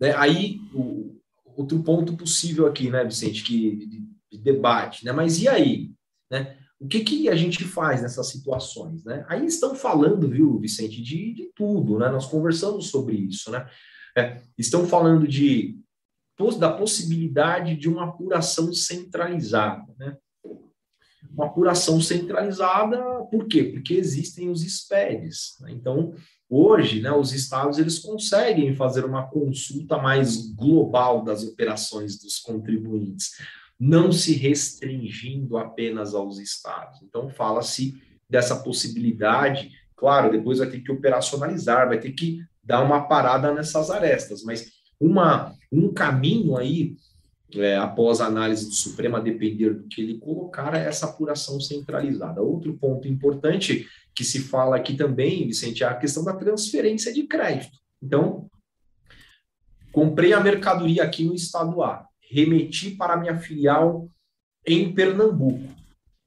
né, aí, o, outro ponto possível aqui, né, Vicente, que de, de debate, né, mas e aí, né, o que, que a gente faz nessas situações, né? Aí estão falando, viu, Vicente, de, de tudo, né? Nós conversamos sobre isso, né? É, estão falando de da possibilidade de uma apuração centralizada, né? Uma apuração centralizada, por quê? Porque existem os SPEDs. Né? Então, Hoje, né, os estados eles conseguem fazer uma consulta mais global das operações dos contribuintes, não se restringindo apenas aos estados. Então, fala-se dessa possibilidade. Claro, depois vai ter que operacionalizar, vai ter que dar uma parada nessas arestas, mas uma, um caminho aí, é, após a análise do Supremo, a depender do que ele colocar, é essa apuração centralizada. Outro ponto importante que se fala aqui também, Vicente, é a questão da transferência de crédito. Então, comprei a mercadoria aqui no estado A, remeti para minha filial em Pernambuco.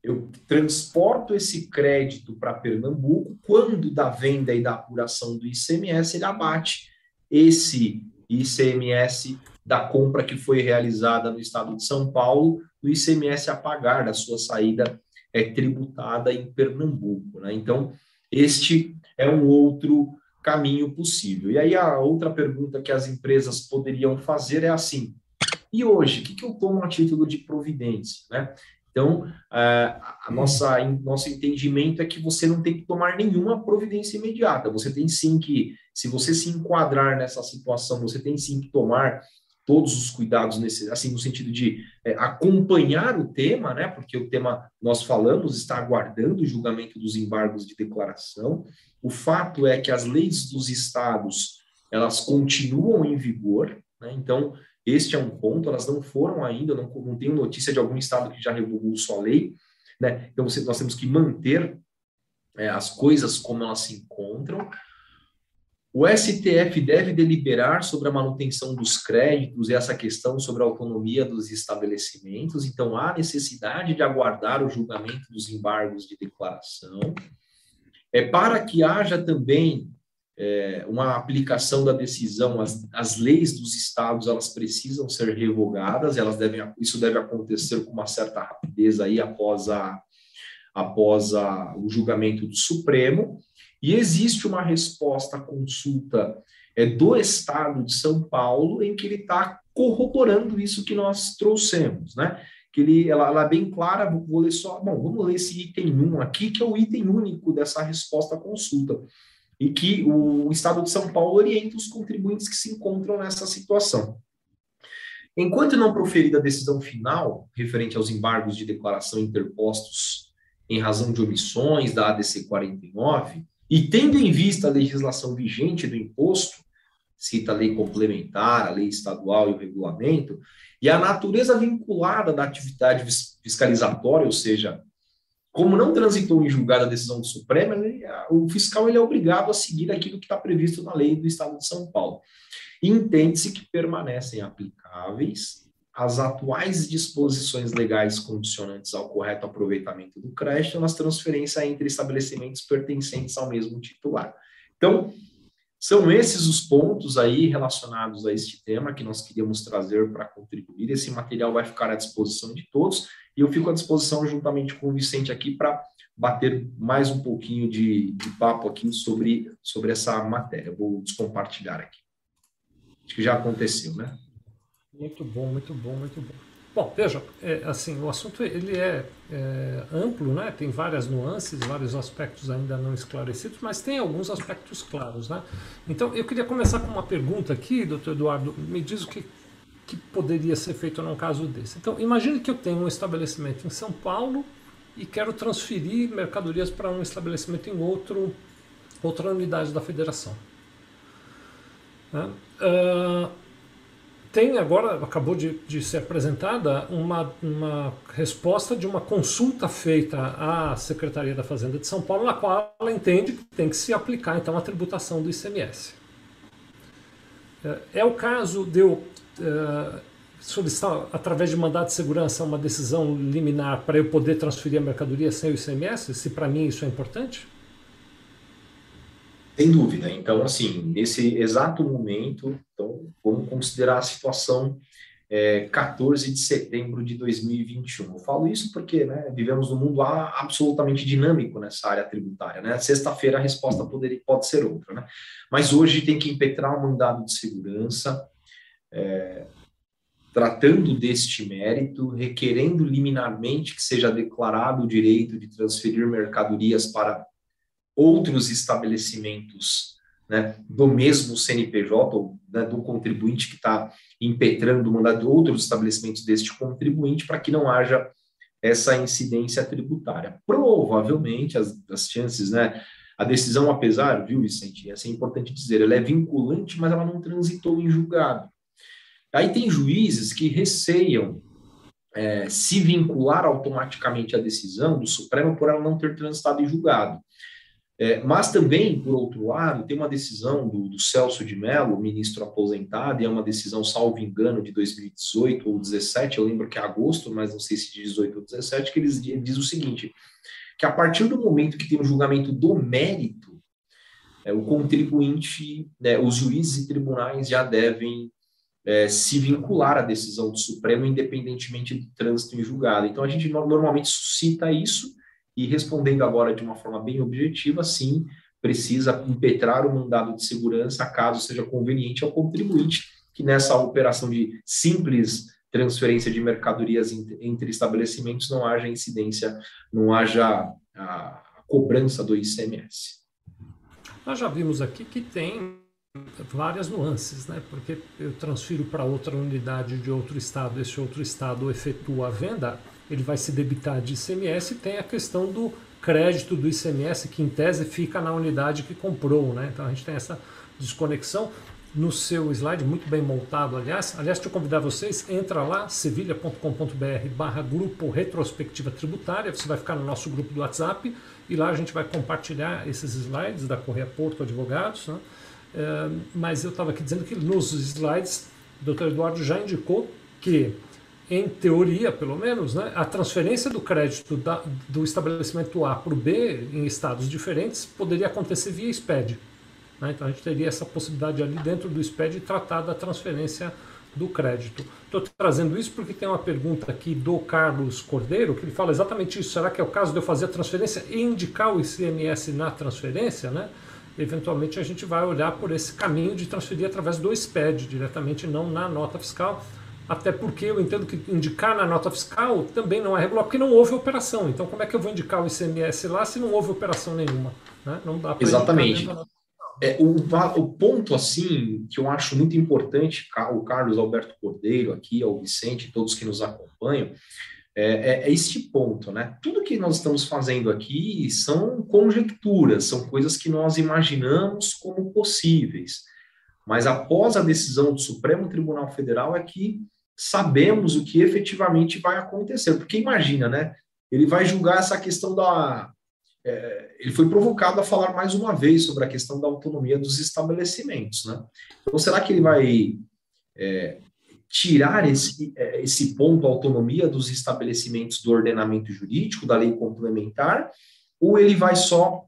Eu transporto esse crédito para Pernambuco, quando da venda e da apuração do ICMS, ele abate esse ICMS da compra que foi realizada no estado de São Paulo, do ICMS a pagar da sua saída é tributada em Pernambuco. Né? Então, este é um outro caminho possível. E aí a outra pergunta que as empresas poderiam fazer é assim: e hoje, o que, que eu tomo a título de providência? Né? Então, é, a nossa nosso entendimento é que você não tem que tomar nenhuma providência imediata. Você tem sim que, se você se enquadrar nessa situação, você tem sim que tomar todos os cuidados nesse, assim no sentido de é, acompanhar o tema, né? Porque o tema nós falamos está aguardando o julgamento dos embargos de declaração. O fato é que as leis dos estados elas continuam em vigor, né? Então este é um ponto. Elas não foram ainda, não, não tenho notícia de algum estado que já revogou sua lei, né? Então você, nós temos que manter é, as coisas como elas se encontram. O STF deve deliberar sobre a manutenção dos créditos e essa questão sobre a autonomia dos estabelecimentos, então há necessidade de aguardar o julgamento dos embargos de declaração. É para que haja também é, uma aplicação da decisão, as, as leis dos estados elas precisam ser revogadas, elas devem, isso deve acontecer com uma certa rapidez aí após a após a, o julgamento do Supremo. E existe uma resposta à consulta é, do Estado de São Paulo, em que ele está corroborando isso que nós trouxemos, né? Que ele, ela, ela, é bem clara, vou ler só, bom, vamos ler esse item 1 aqui, que é o item único dessa resposta à consulta, e que o Estado de São Paulo orienta os contribuintes que se encontram nessa situação. Enquanto não proferida a decisão final referente aos embargos de declaração interpostos em razão de omissões da ADC 49, e tendo em vista a legislação vigente do imposto, cita a lei complementar, a lei estadual e o regulamento, e a natureza vinculada da atividade fiscalizatória, ou seja, como não transitou em julgada a decisão do Supremo, ele, o fiscal ele é obrigado a seguir aquilo que está previsto na lei do Estado de São Paulo. Entende-se que permanecem aplicáveis as atuais disposições legais condicionantes ao correto aproveitamento do crédito nas transferências entre estabelecimentos pertencentes ao mesmo titular. Então, são esses os pontos aí relacionados a este tema que nós queríamos trazer para contribuir. Esse material vai ficar à disposição de todos e eu fico à disposição juntamente com o Vicente aqui para bater mais um pouquinho de, de papo aqui sobre, sobre essa matéria. Vou descompartilhar aqui. Acho que já aconteceu, né? Muito bom, muito bom, muito bom. Bom, veja, é, assim, o assunto ele é, é, amplo, né? Tem várias nuances, vários aspectos ainda não esclarecidos, mas tem alguns aspectos claros, né? Então, eu queria começar com uma pergunta aqui, doutor Eduardo, me diz o que, que poderia ser feito num caso desse. Então, imagine que eu tenho um estabelecimento em São Paulo e quero transferir mercadorias para um estabelecimento em outro, outra unidade da federação. Né? Uh, tem agora, acabou de, de ser apresentada, uma, uma resposta de uma consulta feita à Secretaria da Fazenda de São Paulo, na qual ela entende que tem que se aplicar então a tributação do ICMS. É, é o caso de eu é, solicitar, através de mandado de segurança, uma decisão liminar para eu poder transferir a mercadoria sem o ICMS, se para mim isso é importante? Sem dúvida. Então, assim, nesse exato momento, então, vamos considerar a situação é, 14 de setembro de 2021. Eu falo isso porque né, vivemos num mundo absolutamente dinâmico nessa área tributária. Né? Sexta-feira a resposta poderia, pode ser outra. Né? Mas hoje tem que impetrar um mandado de segurança, é, tratando deste mérito, requerendo liminarmente que seja declarado o direito de transferir mercadorias para outros estabelecimentos né, do mesmo CNPJ, ou né, do contribuinte que está impetrando mandar de outros estabelecimentos deste contribuinte, para que não haja essa incidência tributária. Provavelmente, as, as chances, né, a decisão, apesar, viu, Vicente, essa é importante dizer, ela é vinculante, mas ela não transitou em julgado. Aí tem juízes que receiam é, se vincular automaticamente à decisão do Supremo por ela não ter transitado em julgado. É, mas também, por outro lado, tem uma decisão do, do Celso de Mello, ministro aposentado, e é uma decisão, salvo engano, de 2018 ou 2017, eu lembro que é agosto, mas não sei se de 18 ou 17, que ele diz, diz o seguinte, que a partir do momento que tem o um julgamento do mérito, é, o contribuinte, né, os juízes e tribunais já devem é, se vincular à decisão do Supremo, independentemente do trânsito em julgado. Então, a gente normalmente suscita isso, e respondendo agora de uma forma bem objetiva, sim, precisa impetrar o mandado de segurança caso seja conveniente ao contribuinte que nessa operação de simples transferência de mercadorias entre estabelecimentos não haja incidência, não haja a cobrança do ICMS. Nós já vimos aqui que tem várias nuances, né? Porque eu transfiro para outra unidade de outro estado, esse outro estado efetua a venda, ele vai se debitar de ICMS e tem a questão do crédito do ICMS, que em tese fica na unidade que comprou, né? Então a gente tem essa desconexão no seu slide, muito bem montado, aliás. Aliás, eu convidar vocês, entra lá, sevilha.com.br barra grupo retrospectiva tributária, você vai ficar no nosso grupo do WhatsApp e lá a gente vai compartilhar esses slides da Correia Porto Advogados, né? Mas eu estava aqui dizendo que nos slides o doutor Eduardo já indicou que, em teoria, pelo menos, né, a transferência do crédito da, do estabelecimento A para o B em estados diferentes poderia acontecer via SPED. Né? Então a gente teria essa possibilidade ali dentro do SPED tratar da transferência do crédito. Estou trazendo isso porque tem uma pergunta aqui do Carlos Cordeiro, que ele fala exatamente isso. Será que é o caso de eu fazer a transferência e indicar o ICMS na transferência? Né? Eventualmente a gente vai olhar por esse caminho de transferir através do SPED, diretamente não na nota fiscal. Até porque eu entendo que indicar na nota fiscal também não é regular, porque não houve operação. Então, como é que eu vou indicar o ICMS lá se não houve operação nenhuma? Né? Não dá para Exatamente. É, o, o, ponto, assim, que eu acho muito importante, o Carlos Alberto Cordeiro aqui, o Vicente, todos que nos acompanham, é, é, é este ponto, né? Tudo que nós estamos fazendo aqui são conjecturas, são coisas que nós imaginamos como possíveis. Mas após a decisão do Supremo Tribunal Federal é que sabemos o que efetivamente vai acontecer. Porque imagina, né? Ele vai julgar essa questão da, é, ele foi provocado a falar mais uma vez sobre a questão da autonomia dos estabelecimentos. Né? Então, será que ele vai é, tirar esse, é, esse ponto, autonomia dos estabelecimentos do ordenamento jurídico, da lei complementar, ou ele vai só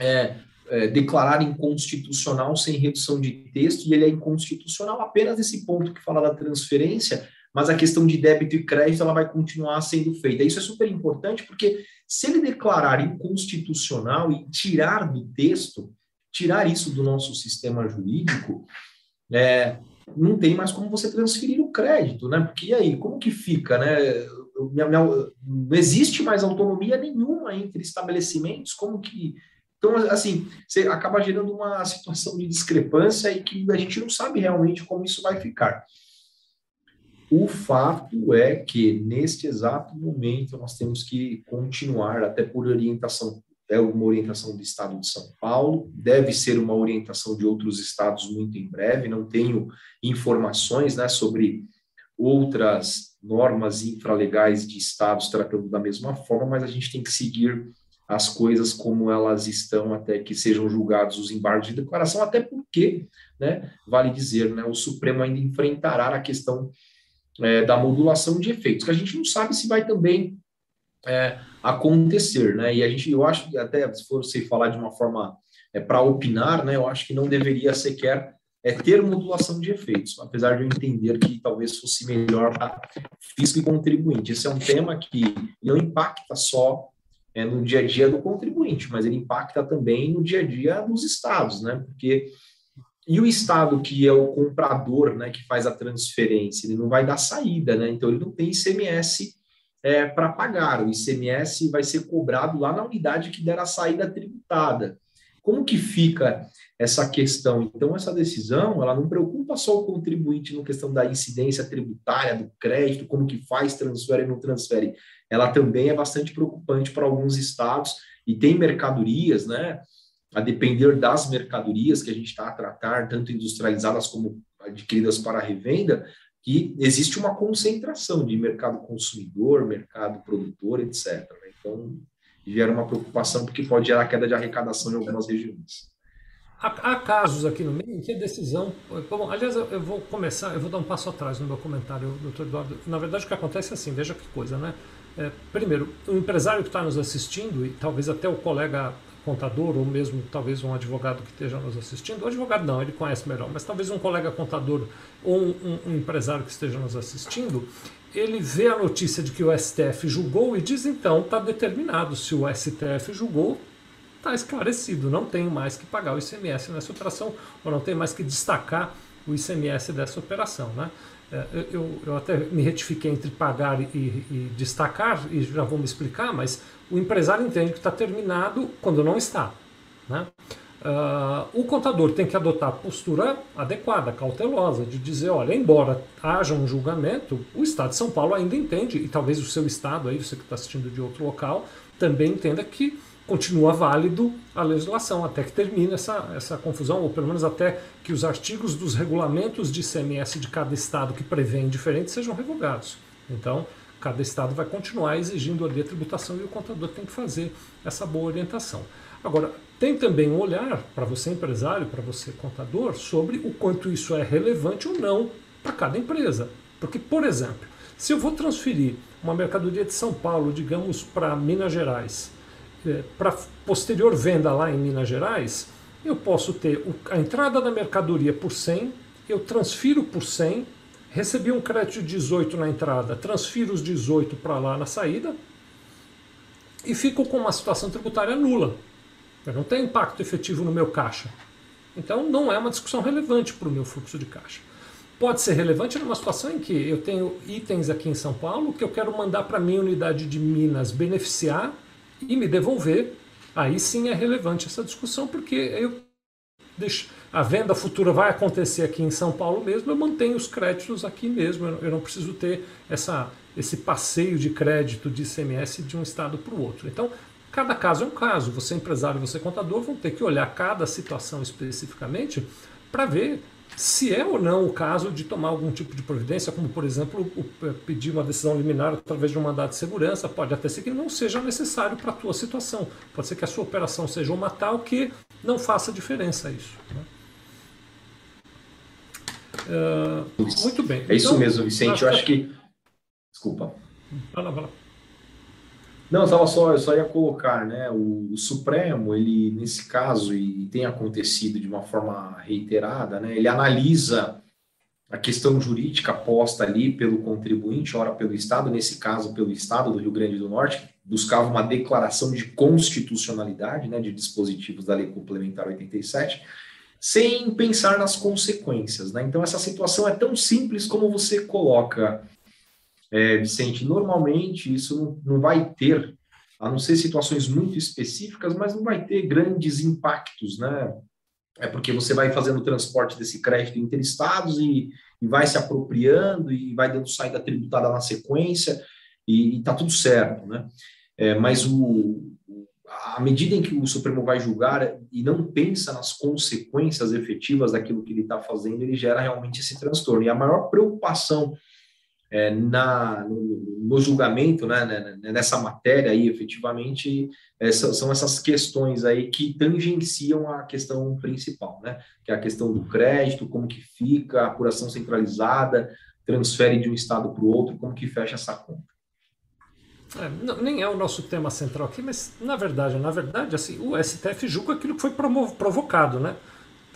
é, é, declarar inconstitucional sem redução de texto, e ele é inconstitucional apenas esse ponto que fala da transferência, mas a questão de débito e crédito ela vai continuar sendo feita. Isso é super importante porque se ele declarar inconstitucional e tirar do texto, tirar isso do nosso sistema jurídico, é, não tem mais como você transferir o crédito, né? Porque e aí, como que fica, né? Minha, minha, não existe mais autonomia nenhuma entre estabelecimentos, como que. Então, assim, você acaba gerando uma situação de discrepância e que a gente não sabe realmente como isso vai ficar. O fato é que, neste exato momento, nós temos que continuar, até por orientação, é uma orientação do Estado de São Paulo, deve ser uma orientação de outros estados muito em breve, não tenho informações né, sobre outras normas infralegais de estados tratando da mesma forma, mas a gente tem que seguir as coisas como elas estão até que sejam julgados os embargos de declaração, até porque, né, vale dizer, né, o Supremo ainda enfrentará a questão é, da modulação de efeitos, que a gente não sabe se vai também é, acontecer, né? E a gente, eu acho que até se for você falar de uma forma é, para opinar, né? Eu acho que não deveria sequer é, ter modulação de efeitos, apesar de eu entender que talvez fosse melhor para fisco e contribuinte. Esse é um tema que não impacta só é, no dia a dia do contribuinte, mas ele impacta também no dia a dia dos estados, né? Porque e o Estado, que é o comprador, né, que faz a transferência, ele não vai dar saída, né? Então ele não tem ICMS é, para pagar. O ICMS vai ser cobrado lá na unidade que der a saída tributada. Como que fica essa questão? Então, essa decisão, ela não preocupa só o contribuinte na questão da incidência tributária, do crédito, como que faz, transfere ou não transfere. Ela também é bastante preocupante para alguns estados e tem mercadorias, né? a depender das mercadorias que a gente está a tratar, tanto industrializadas como adquiridas para revenda, que existe uma concentração de mercado consumidor, mercado produtor, etc. Então, gera uma preocupação porque pode gerar queda de arrecadação em algumas regiões. Há casos aqui no meio em que a decisão. Bom, aliás, eu vou começar, eu vou dar um passo atrás no meu comentário, doutor Eduardo. Na verdade, o que acontece é assim, veja que coisa, né? É, primeiro, o empresário que está nos assistindo, e talvez até o colega contador, ou mesmo talvez um advogado que esteja nos assistindo, o advogado não, ele conhece melhor, mas talvez um colega contador ou um, um, empresário que esteja nos assistindo, ele vê a notícia de que o STF julgou e diz então está determinado, se o STF julgou, está esclarecido, não tenho mais que pagar o ICMS nessa operação, ou não tenho mais que destacar o ICMS dessa operação. Né? É, eu, eu até me retifiquei entre pagar e, e, destacar, e já vou me explicar, mas o empresário entende que está terminado quando não está. Né? Uh, o contador tem que adotar a postura adequada, cautelosa, de dizer, olha, embora haja um julgamento, o Estado de São Paulo ainda entende, e talvez o seu Estado, aí, você que está assistindo de outro local, também entenda que continua válido a legislação, até que termine essa, essa confusão, ou pelo menos até que os artigos dos regulamentos de ICMS de cada estado que prevêem diferente sejam revogados. Então, cada estado vai continuar exigindo ali a tributação e o contador tem que fazer essa boa orientação. Agora, Tem também um olhar para você empresário, para você contador, sobre o quanto isso é relevante ou não para cada empresa. Porque, por exemplo, se eu vou transferir uma mercadoria de São Paulo, digamos, para Minas Gerais, para posterior venda lá em Minas Gerais, eu posso ter a entrada da mercadoria por 100, eu transfiro por 100, recebi um crédito de 18 na entrada, transfiro os 18 para lá na saída e fico com uma situação tributária nula. Eu não tenho impacto efetivo no meu caixa. Então não é uma discussão relevante para o meu fluxo de caixa. Pode ser relevante numa situação em que eu tenho itens aqui em São Paulo que eu quero mandar para minha unidade de Minas beneficiar e me devolver. Aí sim é relevante essa discussão, porque eu deixo, a venda futura vai acontecer aqui em São Paulo mesmo, eu mantenho os créditos aqui mesmo, eu não preciso ter essa, esse passeio de crédito de ICMS de um estado para o outro. Então, cada caso é um caso. Você empresário, você contador vão ter que olhar cada situação especificamente para ver se é ou não o caso de tomar algum tipo de providência, como por exemplo o, pedir uma decisão liminar através de um mandado de segurança, pode até ser que não seja necessário para a tua situação. Pode ser que a sua operação seja uma tal que não faça diferença isso. Né? Uh, muito bem. É isso então, mesmo, Vicente. Eu acho que. Desculpa. Vai lá, vai lá. Não, eu só, eu só ia colocar, né? O, o, Supremo, ele nesse caso e tem acontecido de uma forma reiterada, né? Ele analisa a questão jurídica posta ali pelo contribuinte, ora pelo Estado, nesse caso pelo Estado do Rio Grande do Norte, buscava uma declaração de constitucionalidade, né, de dispositivos da Lei Complementar 87, sem pensar nas consequências, né? Então essa situação é tão simples como você coloca é, Vicente, normalmente isso não, não vai ter, a não ser situações muito específicas, mas não vai ter grandes impactos, né? É porque você vai fazendo o transporte desse crédito interestados e, e vai se apropriando e vai dando saída tributária na sequência e está tudo certo, né? É, mas o, à medida em que o Supremo vai julgar e não pensa nas consequências efetivas daquilo que ele está fazendo, ele gera realmente esse transtorno. E a maior preocupação é, na, no, no julgamento, né, né, né, nessa matéria aí, efetivamente, é, são, são, essas questões aí que tangenciam a questão principal, né, que é a questão do crédito, como que fica, a apuração centralizada, transfere de um estado para o outro, como que fecha essa conta. É, não, nem é o nosso tema central aqui, mas na verdade, na verdade, assim, o STF julga aquilo que foi provocado, né?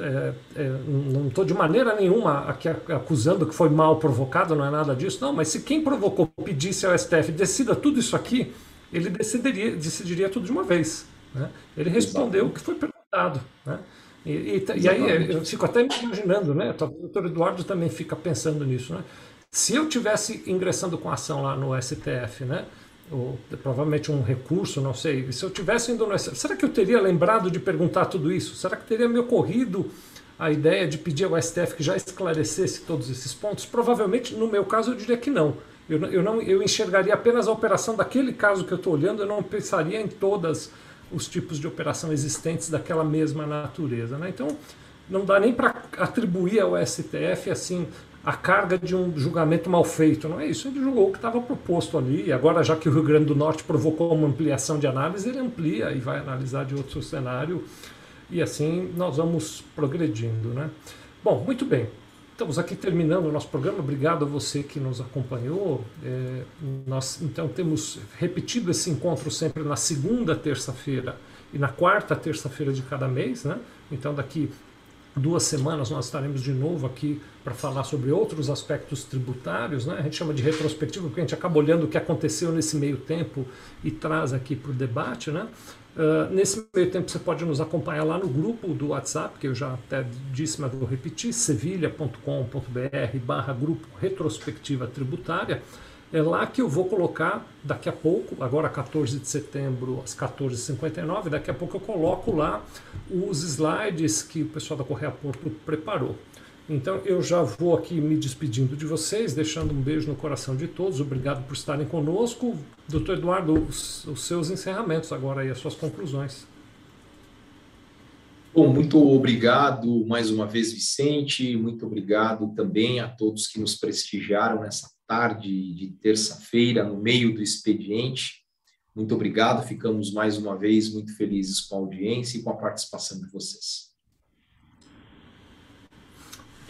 É, é, não estou de maneira nenhuma aqui acusando que foi mal provocado, não é nada disso, não, mas se quem provocou pedisse ao STF decida tudo isso aqui, ele decidiria, decidiria tudo de uma vez. Né? Ele respondeu o que foi perguntado. Né? E, e, e, aí eu fico até me imaginando, né? O doutor Eduardo também fica pensando nisso, né? Se eu tivesse ingressando com ação lá no STF, né? Ou provavelmente um recurso, não sei. Se eu tivesse indo no será que eu teria lembrado de perguntar tudo isso? Será que teria me ocorrido a ideia de pedir ao STF que já esclarecesse todos esses pontos? Provavelmente, no meu caso, eu diria que não. Eu, eu, não, eu enxergaria apenas a operação daquele caso que eu estou olhando, eu não pensaria em todas os tipos de operação existentes daquela mesma natureza. Né? Então, não dá nem para atribuir ao STF assim a carga de um julgamento mal feito. Não é isso, ele julgou o que estava proposto ali. Agora, já que o Rio Grande do Norte provocou uma ampliação de análise, ele amplia e vai analisar de outro cenário. E assim nós vamos progredindo. Né? Bom, muito bem. Estamos aqui terminando o nosso programa. Obrigado a você que nos acompanhou. É, nós então temos repetido esse encontro sempre na segunda terça-feira e na quarta terça-feira de cada mês. Né? Então, daqui duas semanas nós estaremos de novo aqui para falar sobre outros aspectos tributários. Né? A gente chama de retrospectiva porque a gente acaba olhando o que aconteceu nesse meio tempo e traz aqui para o debate. Né? Uh, nesse meio tempo você pode nos acompanhar lá no grupo do WhatsApp, que eu já até disse, mas vou repetir, sevilha.com.br barra grupo retrospectiva tributária. É lá que eu vou colocar daqui a pouco, agora 14 de setembro, às 14h59, daqui a pouco eu coloco lá os slides que o pessoal da Correia Porto preparou. Então eu já vou aqui me despedindo de vocês, deixando um beijo no coração de todos. Obrigado por estarem conosco. Doutor Eduardo, os, os seus encerramentos agora e as suas conclusões. Bom, muito obrigado mais uma vez, Vicente. Muito obrigado também a todos que nos prestigiaram nessa tarde de terça-feira, no meio do expediente. Muito obrigado, ficamos mais uma vez muito felizes com a audiência e com a participação de vocês.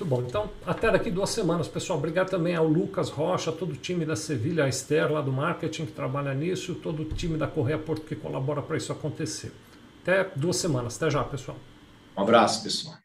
Muito bom. Então, até daqui duas semanas, pessoal. Obrigado também ao Lucas Rocha, todo o time da Sevilha, a Esther lá do marketing que trabalha nisso, todo o time da Correia Porto que colabora para isso acontecer. Até duas semanas. Até já, pessoal. Um abraço, pessoal.